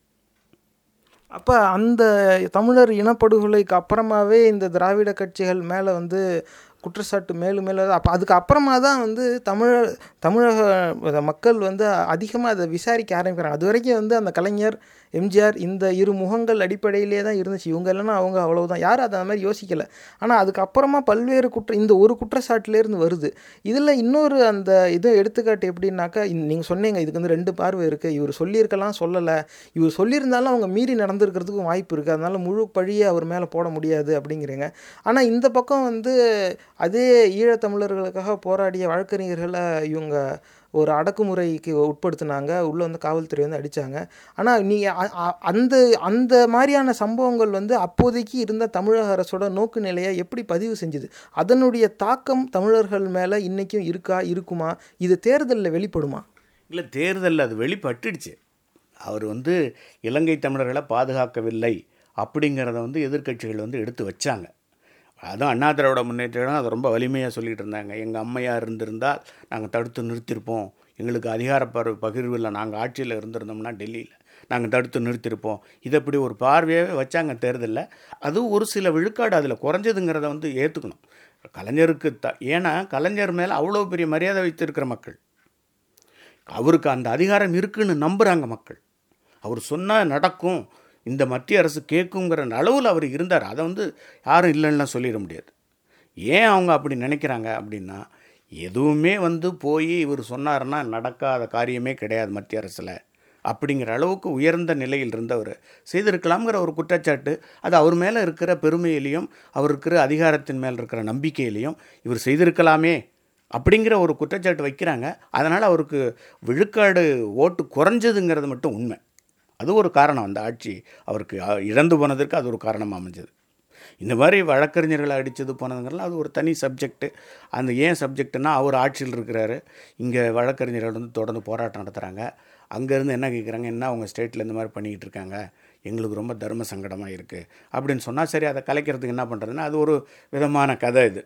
அப்போ அந்த தமிழர் இனப்படுகொலைக்கு அப்புறமாவே இந்த திராவிட கட்சிகள் மேலே வந்து குற்றச்சாட்டு மேலும் மேலும் அப்போ அதுக்கு அப்புறமா தான் வந்து தமிழர் தமிழக மக்கள் வந்து அதிகமாக அதை விசாரிக்க ஆரம்பிக்கிறாங்க. அது வரைக்கும் வந்து அந்த கலைஞர் எம்ஜிஆர் இந்த இரு முகங்கள் அடிப்படையிலே தான் இருந்துச்சு. இவங்க இல்லைன்னா அவங்க அவ்வளவுதான். யாரும் அதை மாதிரி யோசிக்கலை. ஆனால் அதுக்கப்புறமா பல்வேறு குற்ற இந்த ஒரு குற்றச்சாட்டுலேருந்து வருது. இதில் இன்னொரு அந்த இது எடுத்துக்காட்டு எப்படின்னாக்கா நீங்கள் சொன்னீங்க இதுக்கு வந்து ரெண்டு பார்வை இருக்குது இவர் சொல்லியிருக்கலாம் சொல்லலை. இவர் சொல்லியிருந்தாலும் அவங்க மீறி நடந்திருக்கிறதுக்கும் வாய்ப்பு இருக்குது அதனால் முழு பழியை அவர் மேலே போட முடியாது அப்படிங்கிறீங்க. ஆனால் இந்த பக்கம் வந்து அதே ஈழத்தமிழர்களுக்காக போராடிய வழக்கறிஞர்களை இவங்க ஒரு அடக்குமுறைக்கு உட்படுத்தினாங்க. உள்ளே வந்து காவல்துறை வந்து அடித்தாங்க ஆனால் நீங்கள் அந்த அந்த மாதிரியான சம்பவங்கள் வந்து அப்போதைக்கு இருந்த தமிழக அரசோட நோக்கு நிலையை எப்படி பதிவு செஞ்சுது? அதனுடைய தாக்கம் தமிழர்கள் மேலே இன்றைக்கும் இருக்கா இருக்குமா? இது தேர்தலில் வெளிப்படுமா? இல்லை தேர்தலில் அது வெளிப்பட்டுடுச்சு. அவர் வந்து இலங்கை தமிழர்களை பாதுகாக்கவில்லை அப்படிங்கிறத வந்து எதிர்க்கட்சிகள் வந்து எடுத்து வச்சாங்க. அதுவும் அண்ணா திராவிட முன்னேற்றம் அதை ரொம்ப வலிமையாக சொல்லிகிட்டு இருந்தாங்க. எங்கள் அம்மையாக இருந்திருந்தால் நாங்கள் தடுத்து நிறுத்தியிருப்போம் எங்களுக்கு அதிகாரப்பர் பகிர்வு இல்லை. நாங்கள் ஆட்சியில் இருந்திருந்தோம்னா டெல்லியில் நாங்கள் தடுத்து நிறுத்தியிருப்போம் இதை இப்படி ஒரு பார்வையாகவே வச்சாங்க தேர்தலில். அதுவும் ஒரு சில விழுக்காடு அதில் குறைஞ்சதுங்கிறத வந்து ஏற்றுக்கணும் கலைஞருக்கு த ஏன்னா கலைஞர் மேலே அவ்வளோ பெரிய மரியாதை வைத்திருக்கிற மக்கள். அவருக்கு அந்த அதிகாரம் இருக்குன்னு நம்புகிறாங்க மக்கள். அவர் சொன்னால் நடக்கும். இந்த மத்திய அரசு கேட்குங்கிற அளவில் அவர் இருந்தார். அதை வந்து யாரும் இல்லைன்னா சொல்லிட முடியாது. ஏன் அவங்க அப்படி நினைக்கிறாங்க அப்படின்னா எதுவுமே வந்து போய் இவர் சொன்னார்னா நடக்காத காரியமே கிடையாது மத்திய அரசில். அப்படிங்கிற அளவுக்கு உயர்ந்த நிலையில் இருந்தவர். செய்திருக்கலாம்ங்கிற ஒரு குற்றச்சாட்டு அது அவர் மேலே இருக்கிற பெருமையிலையும் அவர் இருக்கிற அதிகாரத்தின் மேல் இருக்கிற நம்பிக்கையிலையும் இவர் செய்திருக்கலாமே அப்படிங்கிற ஒரு குற்றச்சாட்டு வைக்கிறாங்க. அதனால் அவருக்கு விழுக்காடு ஓட்டு குறைஞ்சதுங்கிறது மட்டும் உண்மை. அது ஒரு காரணம். அந்த ஆட்சி அவருக்கு இழந்து போனதற்கு அது ஒரு காரணமாக அமைஞ்சது. இந்த மாதிரி வழக்கறிஞர்களை அடித்தது போனதுங்கிறலாம் அது ஒரு தனி சப்ஜெக்ட்டு. அந்த ஏன் சப்ஜெக்ட்னா அவர் ஆட்சியில் இருக்கிறாரு. இங்கே வழக்கறிஞர்கள் வந்து தொடர்ந்து போராட்டம் நடத்துகிறாங்க அங்கேருந்து என்ன கேட்குறாங்க? என்ன அவங்க ஸ்டேட்டில் இந்த மாதிரி பண்ணிக்கிட்டு இருக்காங்க? எங்களுக்கு ரொம்ப தர்ம சங்கடமாக இருக்குது அப்படின்னு சொன்னால் சரி அதை கலைக்கிறதுக்கு என்ன பண்ணுறதுன்னா அது ஒரு விதமான கதை இது.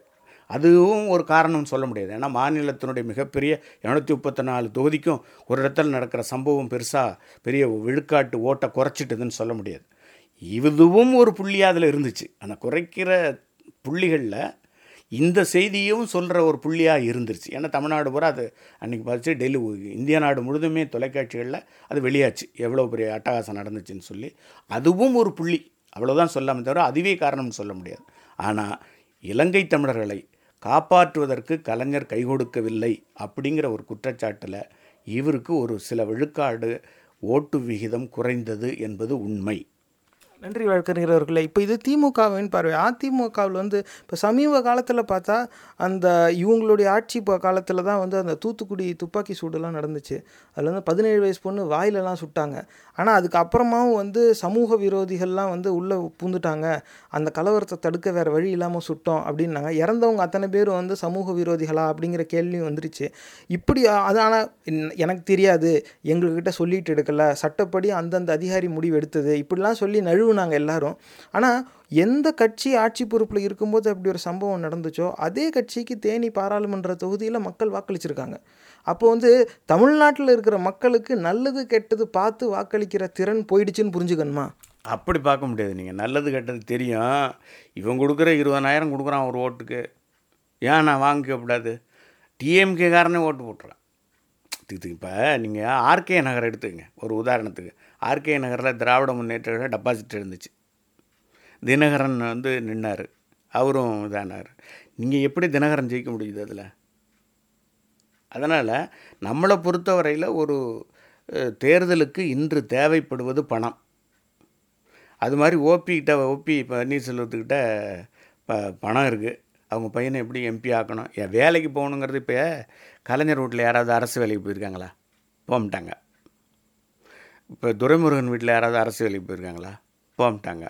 அதுவும் ஒரு காரணம்னு சொல்ல முடியாது. ஏன்னா மாநிலத்தினுடைய மிகப்பெரிய இரநூத்தி முப்பத்தி நாலு தொகுதிக்கும் ஒரு இடத்துல நடக்கிற சம்பவம் பெருசாக பெரிய விழுக்காட்டு ஓட்டை குறைச்சிட்டுதுன்னு சொல்ல முடியாது. இதுவும் ஒரு புள்ளியாக அதில் இருந்துச்சு. அந்த குறைக்கிற புள்ளிகளில் இந்த செய்தியும் சொல்கிற ஒரு புள்ளியாக இருந்துருச்சு. ஏன்னா தமிழ்நாடு பூரா அது அன்றைக்கி பார்த்து டெல்லி இந்திய நாடு முழுதுமே தொலைக்காட்சிகளில் அது வெளியாச்சு. எவ்வளோ பெரிய அட்டகாசம் நடந்துச்சுன்னு சொல்லி. அதுவும் ஒரு புள்ளி. அவ்வளோதான் சொல்லாமல் தவிர அதுவே காரணம்னு சொல்ல முடியாது. ஆனால் இலங்கை தமிழர்களை காப்பாற்றுவதற்கு கலைஞர் கை கொடுக்கவில்லை அப்படிங்கிற ஒரு குற்றச்சாட்டில் இவருக்கு ஒரு சில விழுக்காடு ஓட்டு விகிதம் குறைந்தது என்பது உண்மை. நன்றி வழக்கறிஞர்களே. இப்போ இது திமுகவின் பார்வை. அதிமுகவில் வந்து இப்போ சமீப காலத்தில் பார்த்தா அந்த இவங்களுடைய ஆட்சி இப்போ காலத்தில் தான் வந்து அந்த தூத்துக்குடி துப்பாக்கி சூடுலாம் நடந்துச்சு. அதில் வந்து பதினேழு வயசு பொண்ணு வாயிலெல்லாம் சுட்டாங்க. ஆனால் அதுக்கப்புறமாவும் வந்து சமூக விரோதிகள்லாம் வந்து உள்ளே பூந்துட்டாங்க அந்த கலவரத்தை தடுக்க வேறு வழி இல்லாமல் சுட்டோம் அப்படின்னாங்க. இறந்தவங்க அத்தனை பேரும் வந்து சமூக விரோதிகளா அப்படிங்கிற கேள்வியும் வந்துருச்சு. இப்படி அது ஆனால் எனக்கு தெரியாது. எங்கக்கிட்ட சொல்லிட்டு எடுக்கல. சட்டப்படி அந்தந்த அதிகாரி முடிவு எடுத்தது. இப்படிலாம் சொல்லி நழுவு நாங்கள் எல்லாரும். ஆனால் எந்த கட்சி ஆட்சி பொறுப்பில் இருக்கும்போது அப்படி ஒரு சம்பவம் நடந்துச்சோ அதே கட்சிக்கு தேனி பாராளுமன்ற தொகுதியில் மக்கள் வாக்களிச்சிருக்காங்க. அப்போ வந்து தமிழ்நாட்டில் இருக்கிற மக்களுக்கு நல்லது கெட்டது பார்த்து வாக்களிக்கிற திறன் போயிடுச்சுன்னு புரிஞ்சுக்கணுமா? அப்படி பார்க்க முடியாது. நீங்கள் நல்லது கெட்டது தெரியும். இவன் கொடுக்குற இருபதனாயிரம் கொடுக்குறான் ஒரு ஓட்டுக்கு. ஏன் நான் வாங்கிக்கக்கூடாது டிஎம்கே காரனே ஓட்டு போட்டுறான். இப்போ நீங்கள் ஆர்கே நகர் எடுத்துக்கங்க. ஒரு உதாரணத்துக்கு. ஆர்கே நகரில் திராவிட முன்னேற்ற டெபாசிட் இருந்துச்சு. தினகரன் வந்து நின்னார். அவரும் இதானார். நீங்கள் எப்படி தினகரன் ஜெயிக்க முடியுது அதில்? அதனால் நம்மளை பொறுத்தவரையில் ஒரு தேர்தலுக்கு இன்று தேவைப்படுவது பணம். அது மாதிரி ஓபிக்கிட்ட ஓபி பன்னீர்செல்வத்துக்கிட்ட ப பணம் இருக்குது அவங்க பையனை எப்படி எம்பி ஆக்கணும்? என் வேலைக்கு போகணுங்கிறது இப்போ கலைஞர் வீட்டில் யாராவது அரசு வேலைக்கு போயிருக்காங்களா? போகமாட்டாங்க. இப்போ துரைமுருகன் வீட்டில் யாராவது அரசு வேலைக்கு போயிருக்காங்களா? போகமாட்டாங்க.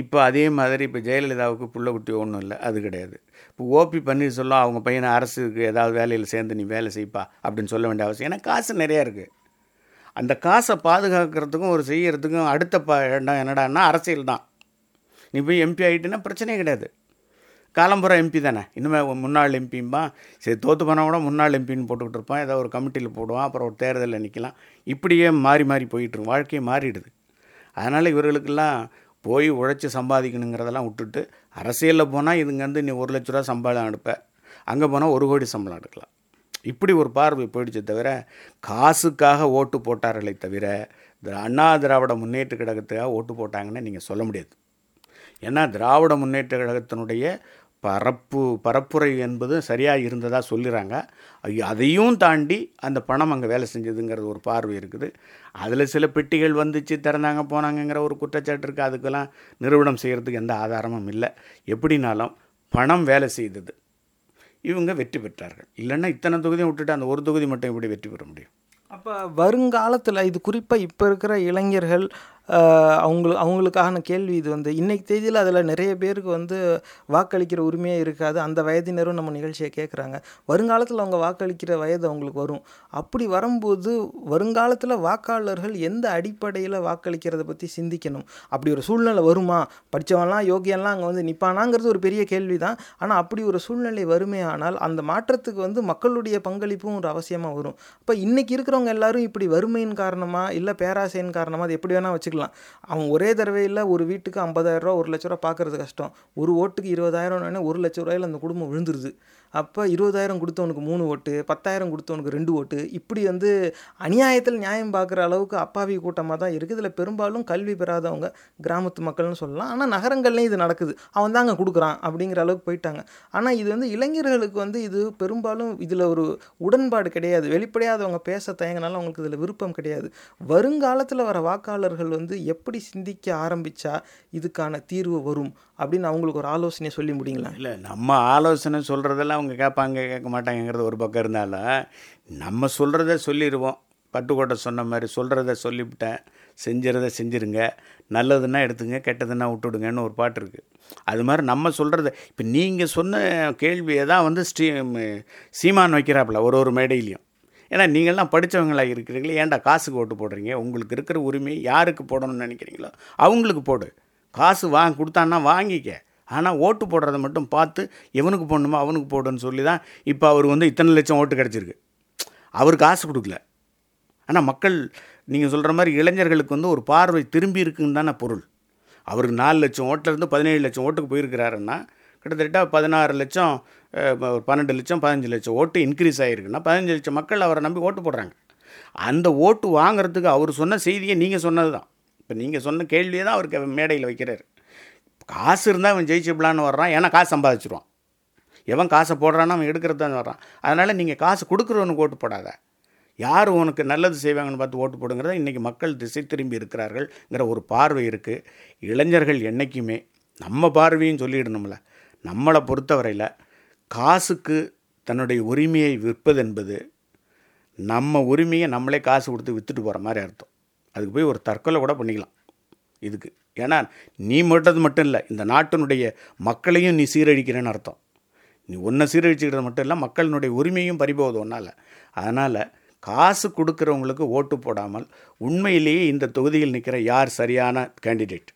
இப்போ அதே மாதிரி இப்போ ஜெயலலிதாவுக்கு பிள்ளை குட்டி ஒன்றும் இல்லை. அது கிடையாது. இப்போ ஓபி பன்னீர்செல்வம் அவங்க பையனை அரசுக்கு ஏதாவது வேலையில் சேர்ந்து நீ வேலை செய்ப்பா அப்படின்னு சொல்ல வேண்டிய அவசியம். ஏன்னா காசு நிறையா இருக்குது அந்த காசை பாதுகாக்கிறதுக்கும் ஒரு செய்யறதுக்கும் அடுத்த ப இடம் என்னடான்னா அரசியல் தான் நீ போய் எம்பி ஆகிட்டுன்னா பிரச்சனையே கிடையாது. காலம்புற எம்பி தானே. இனிமேல் முன்னாள் எம்பியும்பா சரி தோற்று போனால் கூட முன்னாள் எம்பின்னு போட்டுக்கிட்டு இருப்பான் ஏதோ ஒரு கமிட்டியில் போடுவான். அப்புறம் ஒரு தேர்தலில் நிற்கலாம் இப்படியே மாறி மாறி போயிட்டுருக்கும். வாழ்க்கையே மாறிடுது. அதனால் இவர்களுக்கெல்லாம் போய் உழைச்சி சம்பாதிக்கணுங்கிறதெல்லாம் விட்டுட்டு அரசியலில் போனால் இதுங்க வந்து நீ ஒரு லட்ச ரூபா சம்பளம் எடுப்பேன் அங்கே போனால் ஒரு கோடி சம்பளம் எடுக்கலாம். இப்படி ஒரு பார்வை போயிடுச்சே தவிர காசுக்காக ஓட்டு போட்டார்களே தவிர அண்ணா திராவிட முன்னேற்ற கழகத்துக்காக ஓட்டு போட்டாங்கன்னு நீங்கள் சொல்ல முடியாது. ஏன்னா திராவிட முன்னேற்ற கழகத்தினுடைய பரப்பு பரப்புரை என்பது சரியாக இருந்ததாக சொல்லிடுறாங்க அதையும் தாண்டி அந்த பணம் அங்கே வேலை செஞ்சதுங்கிறது ஒரு பார்வை இருக்குது. அதில் சில பெட்டிகள் வந்துச்சு திறந்தாங்க போனாங்கங்கிற ஒரு குற்றச்சாட்டு இருக்குது அதுக்கெல்லாம் நிறுவனம் செய்கிறதுக்கு எந்த ஆதாரமும் இல்லை. எப்படினாலும் பணம் வேலை செய்தது. இவங்க வெற்றி பெற்றார்கள். இல்லைன்னா இத்தனை தொகுதியும் விட்டுட்டு அந்த ஒரு தொகுதி மட்டும் எப்படி வெற்றி பெற முடியும்? அப்போ வருங்காலத்தில் இது குறிப்பாக இப்போ இருக்கிற இளைஞர்கள் அவங்களுக்கு அவங்களு அவங்களுக்கான கேள்வி இது வந்து. இன்னைக்கு தேதியில் அதில் நிறைய பேருக்கு வந்து வாக்களிக்கிற உரிமையே இருக்காது. அந்த வயதினரும் நம்ம நிகழ்ச்சியை கேட்குறாங்க வருங்காலத்தில் அவங்க வாக்களிக்கிற வயது அவங்களுக்கு வரும். அப்படி வரும்போது வருங்காலத்தில் வாக்காளர்கள் எந்த அடிப்படையில் வாக்களிக்கிறத பற்றி சிந்திக்கணும்? அப்படி ஒரு சூழ்நிலை வருமா? படித்தவன்லாம் யோகியெல்லாம் அங்கே வந்து நிற்பானாங்கிறது ஒரு பெரிய கேள்வி தான் ஆனால் அப்படி ஒரு சூழ்நிலை வருமே ஆனால் அந்த மாற்றத்துக்கு வந்து மக்களுடைய பங்களிப்பும் ஒரு அவசியமாக வரும். அப்போ இன்றைக்கி இருக்கிறவங்க எல்லாரும் இப்படி வறுமையின் காரணமாக இல்லை பேராசையின் காரணமாக அது எப்படி வேணால் வச்சுக்கலாம். அவன் ஒரே தடவையில் ஒரு வீட்டுக்கு 50000 ரூபா ஒரு லட்ச ரூபா பார்க்குறது கஷ்டம். ஒரு ஓட்டுக்கு இருபதாயிரம் ஒரு லட்ச ரூபாயில் அந்த குடும்பம் விழுந்துருது. அப்போ இருபதாயிரம் கொடுத்தவனுக்கு மூணு ஓட்டு பத்தாயிரம் கொடுத்தவனுக்கு ரெண்டு ஓட்டு. இப்படி வந்து அநியாயத்தில் நியாயம் பார்க்குற அளவுக்கு அப்பாவி கூட்டமாக தான் இருக்குது இதில் பெரும்பாலும் கல்வி பெறாதவங்க கிராமத்து மக்கள்னு சொல்லலாம். ஆனால் நகரங்கள்லேயும் இது நடக்குது. அவன் தாங்க கொடுக்குறான் அப்படிங்கிற அளவுக்கு போயிட்டாங்க. ஆனால் இது வந்து இளைஞர்களுக்கு வந்து இது பெரும்பாலும் இதில் ஒரு உடன்பாடு கிடையாது. வெளிப்படையாக அவங்க பேச தயங்கினாலும் அவங்களுக்கு இதில் விருப்பம் கிடையாது. வருங்காலத்தில் வர வாக்காளர்கள் வந்து எப்படி சிந்திக்க ஆரம்பித்தா இதுக்கான தீர்வு வரும் அப்படின்னு அவங்களுக்கு ஒரு ஆலோசனை சொல்லி முடியுங்களா? இல்லை நம்ம ஆலோசனை சொல்கிறதெல்லாம் அவங்க கேட்பாங்க கேட்க மாட்டாங்கங்கிறது ஒரு பக்கம் இருந்தாலும் நம்ம சொல்கிறத சொல்லிடுவோம் பட்டுக்கோட்டை சொன்ன மாதிரி சொல்கிறத சொல்லிவிட்டேன். செஞ்சுறத செஞ்சுருங்க. நல்லதுன்னா எடுத்துங்க கெட்டதுன்னா விட்டுடுங்கன்னு ஒரு பாட்டு இருக்குது அது மாதிரி நம்ம சொல்கிறத இப்போ நீங்கள் சொன்ன கேள்வியை தான் வந்து ஸ்ரீ சீமான் வைக்கிறாப்புல ஒரு ஒரு மேடையிலையும். ஏன்னா நீங்கள்லாம் படித்தவங்களாக இருக்கிறீங்களே ஏன்டா காசுக்கு ஓட்டு போடுறீங்க? உங்களுக்கு இருக்கிற உரிமை யாருக்கு போடணும்னு நினைக்கிறீங்களோ அவங்களுக்கு போடு. காசு வாங்க கொடுத்தான்னா வாங்கிக்க. ஆனால் ஓட்டு போடுறத மட்டும் பார்த்து எவனுக்கு போடணுமோ அவனுக்கு போடுன்னு சொல்லி தான் இப்போ அவர் வந்து இத்தனை லட்சம் ஓட்டு கிடச்சிருக்கு. அவர் காசு கொடுக்கல. ஆனால் மக்கள் நீங்கள் சொல்கிற மாதிரி இளைஞர்களுக்கு வந்து ஒரு பார்வை திரும்பி இருக்குன்னு தானே பொருள். அவருக்கு நாலு லட்சம் ஓட்டிலேருந்து பதினேழு லட்சம் ஓட்டுக்கு போயிருக்கிறாருன்னா கிட்டத்தட்ட பதினாறு லட்சம் பன்னெண்டு லட்சம் பதினஞ்சு லட்சம் ஓட்டு இன்க்ரீஸ் ஆகிருக்குன்னா பதினஞ்சு லட்சம் மக்கள் அவரை நம்பி ஓட்டு போடுறாங்க. அந்த ஓட்டு வாங்குறதுக்கு அவர் சொன்ன செய்தியை நீங்கள் சொன்னது தான் இப்போ நீங்கள் சொன்ன கேள்வியை தான் அவருக்கு மேடையில் வைக்கிறார். காசு இருந்தால் அவன் ஜெயிச்சிடலான்னு வர்றான் ஏன்னா காசு சம்பாதிச்சிருவான். எவன் காசை போடுறானோ அவன் எடுக்கிறது தான் வர்றான். அதனால் நீங்கள் காசு கொடுக்குறவனுக்கு ஓட்டு போடாத. யார் உனக்கு நல்லது செய்வாங்கன்னு பார்த்து ஓட்டு போடுங்கிறத இன்றைக்கி மக்கள் திசை திரும்பி இருக்கிறார்கள்ங்கிற ஒரு பார்வை இருக்குது இளைஞர்கள் என்றைக்குமே நம்ம பார்வையும் சொல்லிடணும்ல. நம்மளை பொறுத்தவரையில் காசுக்கு தன்னுடைய உரிமையை விற்பது என்பது நம்ம உரிமையை நம்மளே காசு கொடுத்து விற்றுட்டு போகிற மாதிரி அர்த்தம். அதுக்கு போய் ஒரு தற்கொலை கூட பண்ணிக்கலாம். இதுக்கு. ஏன்னா நீ மட்டும் மட்டும் இல்லை இந்த நாட்டினுடைய மக்களையும் நீ சீரழிக்கிறேன்னு அர்த்தம். நீ ஒன்றை சீரழிச்சுக்கிறது மட்டும் இல்லை மக்களினுடைய உரிமையும் பறிபோகுது ஒன்றால் அதனால் காசு கொடுக்குறவங்களுக்கு ஓட்டு போடாமல் உண்மையிலேயே இந்த தொகுதியில் நிற்கிற யார் சரியான கேண்டிடேட்?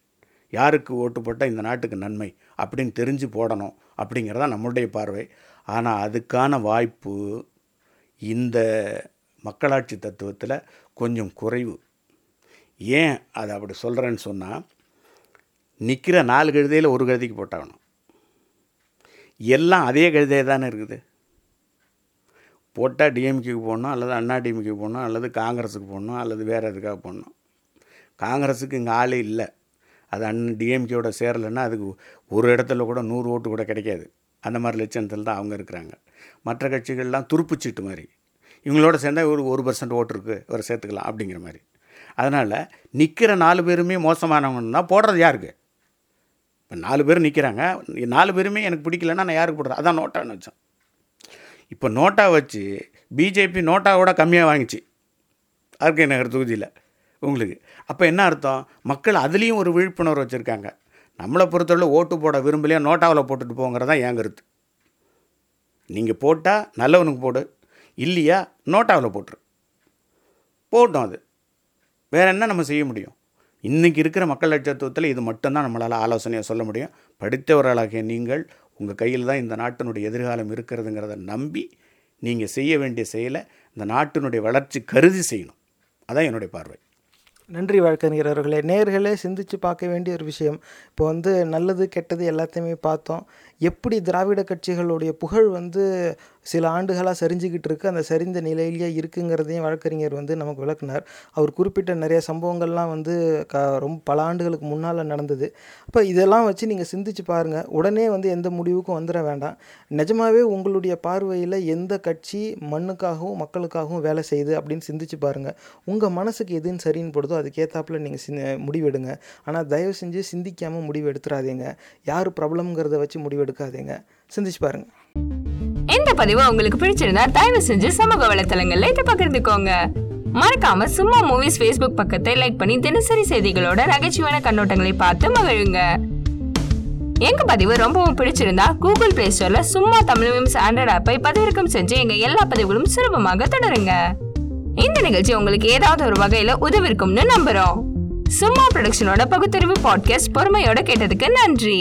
யாருக்கு ஓட்டு போட்டால் இந்த நாட்டுக்கு நன்மை அப்படின்னு தெரிஞ்சு போடணும் அப்படிங்கிறதா நம்மளுடைய பார்வை. ஆனால் அதுக்கான வாய்ப்பு இந்த மக்களாட்சி தத்துவத்தில் கொஞ்சம் குறைவு. ஏன் அதை அப்படி சொல்கிறேன்னு சொன்னால் நிற்கிற நாலு கழுதையில் ஒரு கழுதைக்கு போட்டாகணும். எல்லாம் அதே கழுதையே தானே இருக்குது. போட்டால் டிஎம்கேக்கு போடணும் அல்லது அண்ணா டிஎம்கேக்கு போடணும் அல்லது காங்கிரஸுக்கு போடணும் அல்லது வேறு எதுக்காக போடணும். காங்கிரஸுக்கு இங்கே ஆளே இல்லை. அது அண்ணன் டிஎம்கேயோட சேரலைன்னா அதுக்கு ஒரு இடத்துல கூட நூறு ஓட்டு கூட கிடைக்காது. அந்த மாதிரி லட்சணத்தில் தான் அவங்க இருக்கிறாங்க. மற்ற கட்சிகள்லாம் துருப்புச்சீட்டு மாதிரி. இவங்களோட சேர்ந்தா ஒரு ஒரு பர்சன்ட் ஓட்டு இருக்குது இவரை சேர்த்துக்கலாம் அப்படிங்கிற மாதிரி. அதனால் நிற்கிற நாலு பேருமே மோசமானவங்கன்னா போடுறது யாருக்கு? இப்போ நாலு பேர் நிற்கிறாங்க. நாலு பேருமே எனக்கு பிடிக்கலன்னா நான் யாருக்கு போடுறேன் அதான் நோட்டான்னு வச்சேன் இப்போ நோட்டா வச்சு பிஜேபி நோட்டாவோட கம்மியாக வாங்கிச்சு. ஆர்கே நகர் தொகுதியில் உங்களுக்கு. அப்போ என்ன அர்த்தம்? மக்கள் அதுலேயும் ஒரு விழிப்புணர்வு வச்சுருக்காங்க. நம்மளை பொறுத்தவரை ஓட்டு போட விரும்பலையா நோட்டாவில் போட்டுட்டு போங்கிறதான் என் கருத்து. நீங்கள் போட்டால் நல்லவனுக்கு போடு. இல்லையா நோட்டாவில் போட்டுரு. போட்டோம் அது. வேறு என்ன நம்ம செய்ய முடியும்? இன்றைக்கி இருக்கிற மக்கள் லட்சத்துவத்தில் இது மட்டும்தான் நம்மளால் ஆலோசனையாக சொல்ல முடியும். படித்தவர்களாகிய நீங்கள் உங்கள் கையில் தான் இந்த நாட்டினுடைய எதிர்காலம் இருக்கிறதுங்கிறத நம்பி நீங்கள் செய்ய வேண்டிய செயலை இந்த நாட்டினுடைய வளர்ச்சி கருதி செய்யணும். அதான் என்னுடைய பார்வை. நன்றி வழக்கறிஞர் அவர்களே நேர்களே சிந்திச்சு பார்க்க வேண்டிய ஒரு விஷயம். இப்போ வந்து நல்லது கெட்டது எல்லாத்தையுமே பார்த்தோம். எப்படி திராவிட கட்சிகளுடைய புகழ் வந்து சில ஆண்டுகளாக சரிஞ்சுக்கிட்டு இருக்கு அந்த சரிந்த நிலையிலேயே இருக்குங்கிறதையும் வழக்கறிஞர் வந்து நமக்கு விளக்குனார். அவர் குறிப்பிட்ட நிறைய சம்பவங்கள்லாம் வந்து க ரொம்ப பல ஆண்டுகளுக்கு முன்னால் நடந்தது. அப்போ இதெல்லாம் வச்சு நீங்கள் சிந்திச்சு பாருங்கள் உடனே வந்து எந்த முடிவுக்கும் வந்துட வேண்டாம். நிஜமாவே உங்களுடைய பார்வையில் எந்த கட்சி மண்ணுக்காகவும் மக்களுக்காகவும் வேலை செய்யுது அப்படின்னு சிந்திச்சு பாருங்கள் உங்கள் மனசுக்கு எதுன்னு சரின்னு படுதோ அதுக்கேற்றாப்புல நீங்கள் சி முடிவெடுங்க. ஆனால் தயவு செஞ்சு சிந்திக்காமல் முடிவு எடுத்துடாதீங்க யார் ப்ராப்ளம்ங்கிறத வச்சு முடிவெடுக்காதீங்க சிந்திச்சு பாருங்கள் இந்த பதிவு உங்களுக்கு பிடிச்சிருந்தா தயவு செஞ்சு சமூக வலைத்தளங்கள்ல இதை பகிர்ந்துக்கோங்க. மறக்காம சும்மா மூவிஸ் ஃபேஸ்புக் பக்கத்தை லைக் பண்ணி தினசரி செய்திகளோட நகைச்சுவையான கண்ணோட்டங்களை பார்த்து மகிழுங்க. எங்க பதிவு ரொம்பவும் பிடிச்சிருந்தா கூகுள் பிளே ஸ்டோர்ல சும்மா தமிழ் மீம்ஸ் ஆண்ட்ராய்ட் ஆப்பை பதிவிறக்கம் செஞ்சு எங்க எல்லா பதிவுகளும் சுலபமாக தொடருங்க. இந்த நிகழ்ச்சி உங்களுக்கு ஏதாவது ஒரு வகையில உதவிருக்கும்னு நம்புறோம். சும்மா ப்ரொடக்ஷனோட பகுத்தறிவு பாட்காஸ்ட் பொறுமையோட கேட்டதுக்கு நன்றி.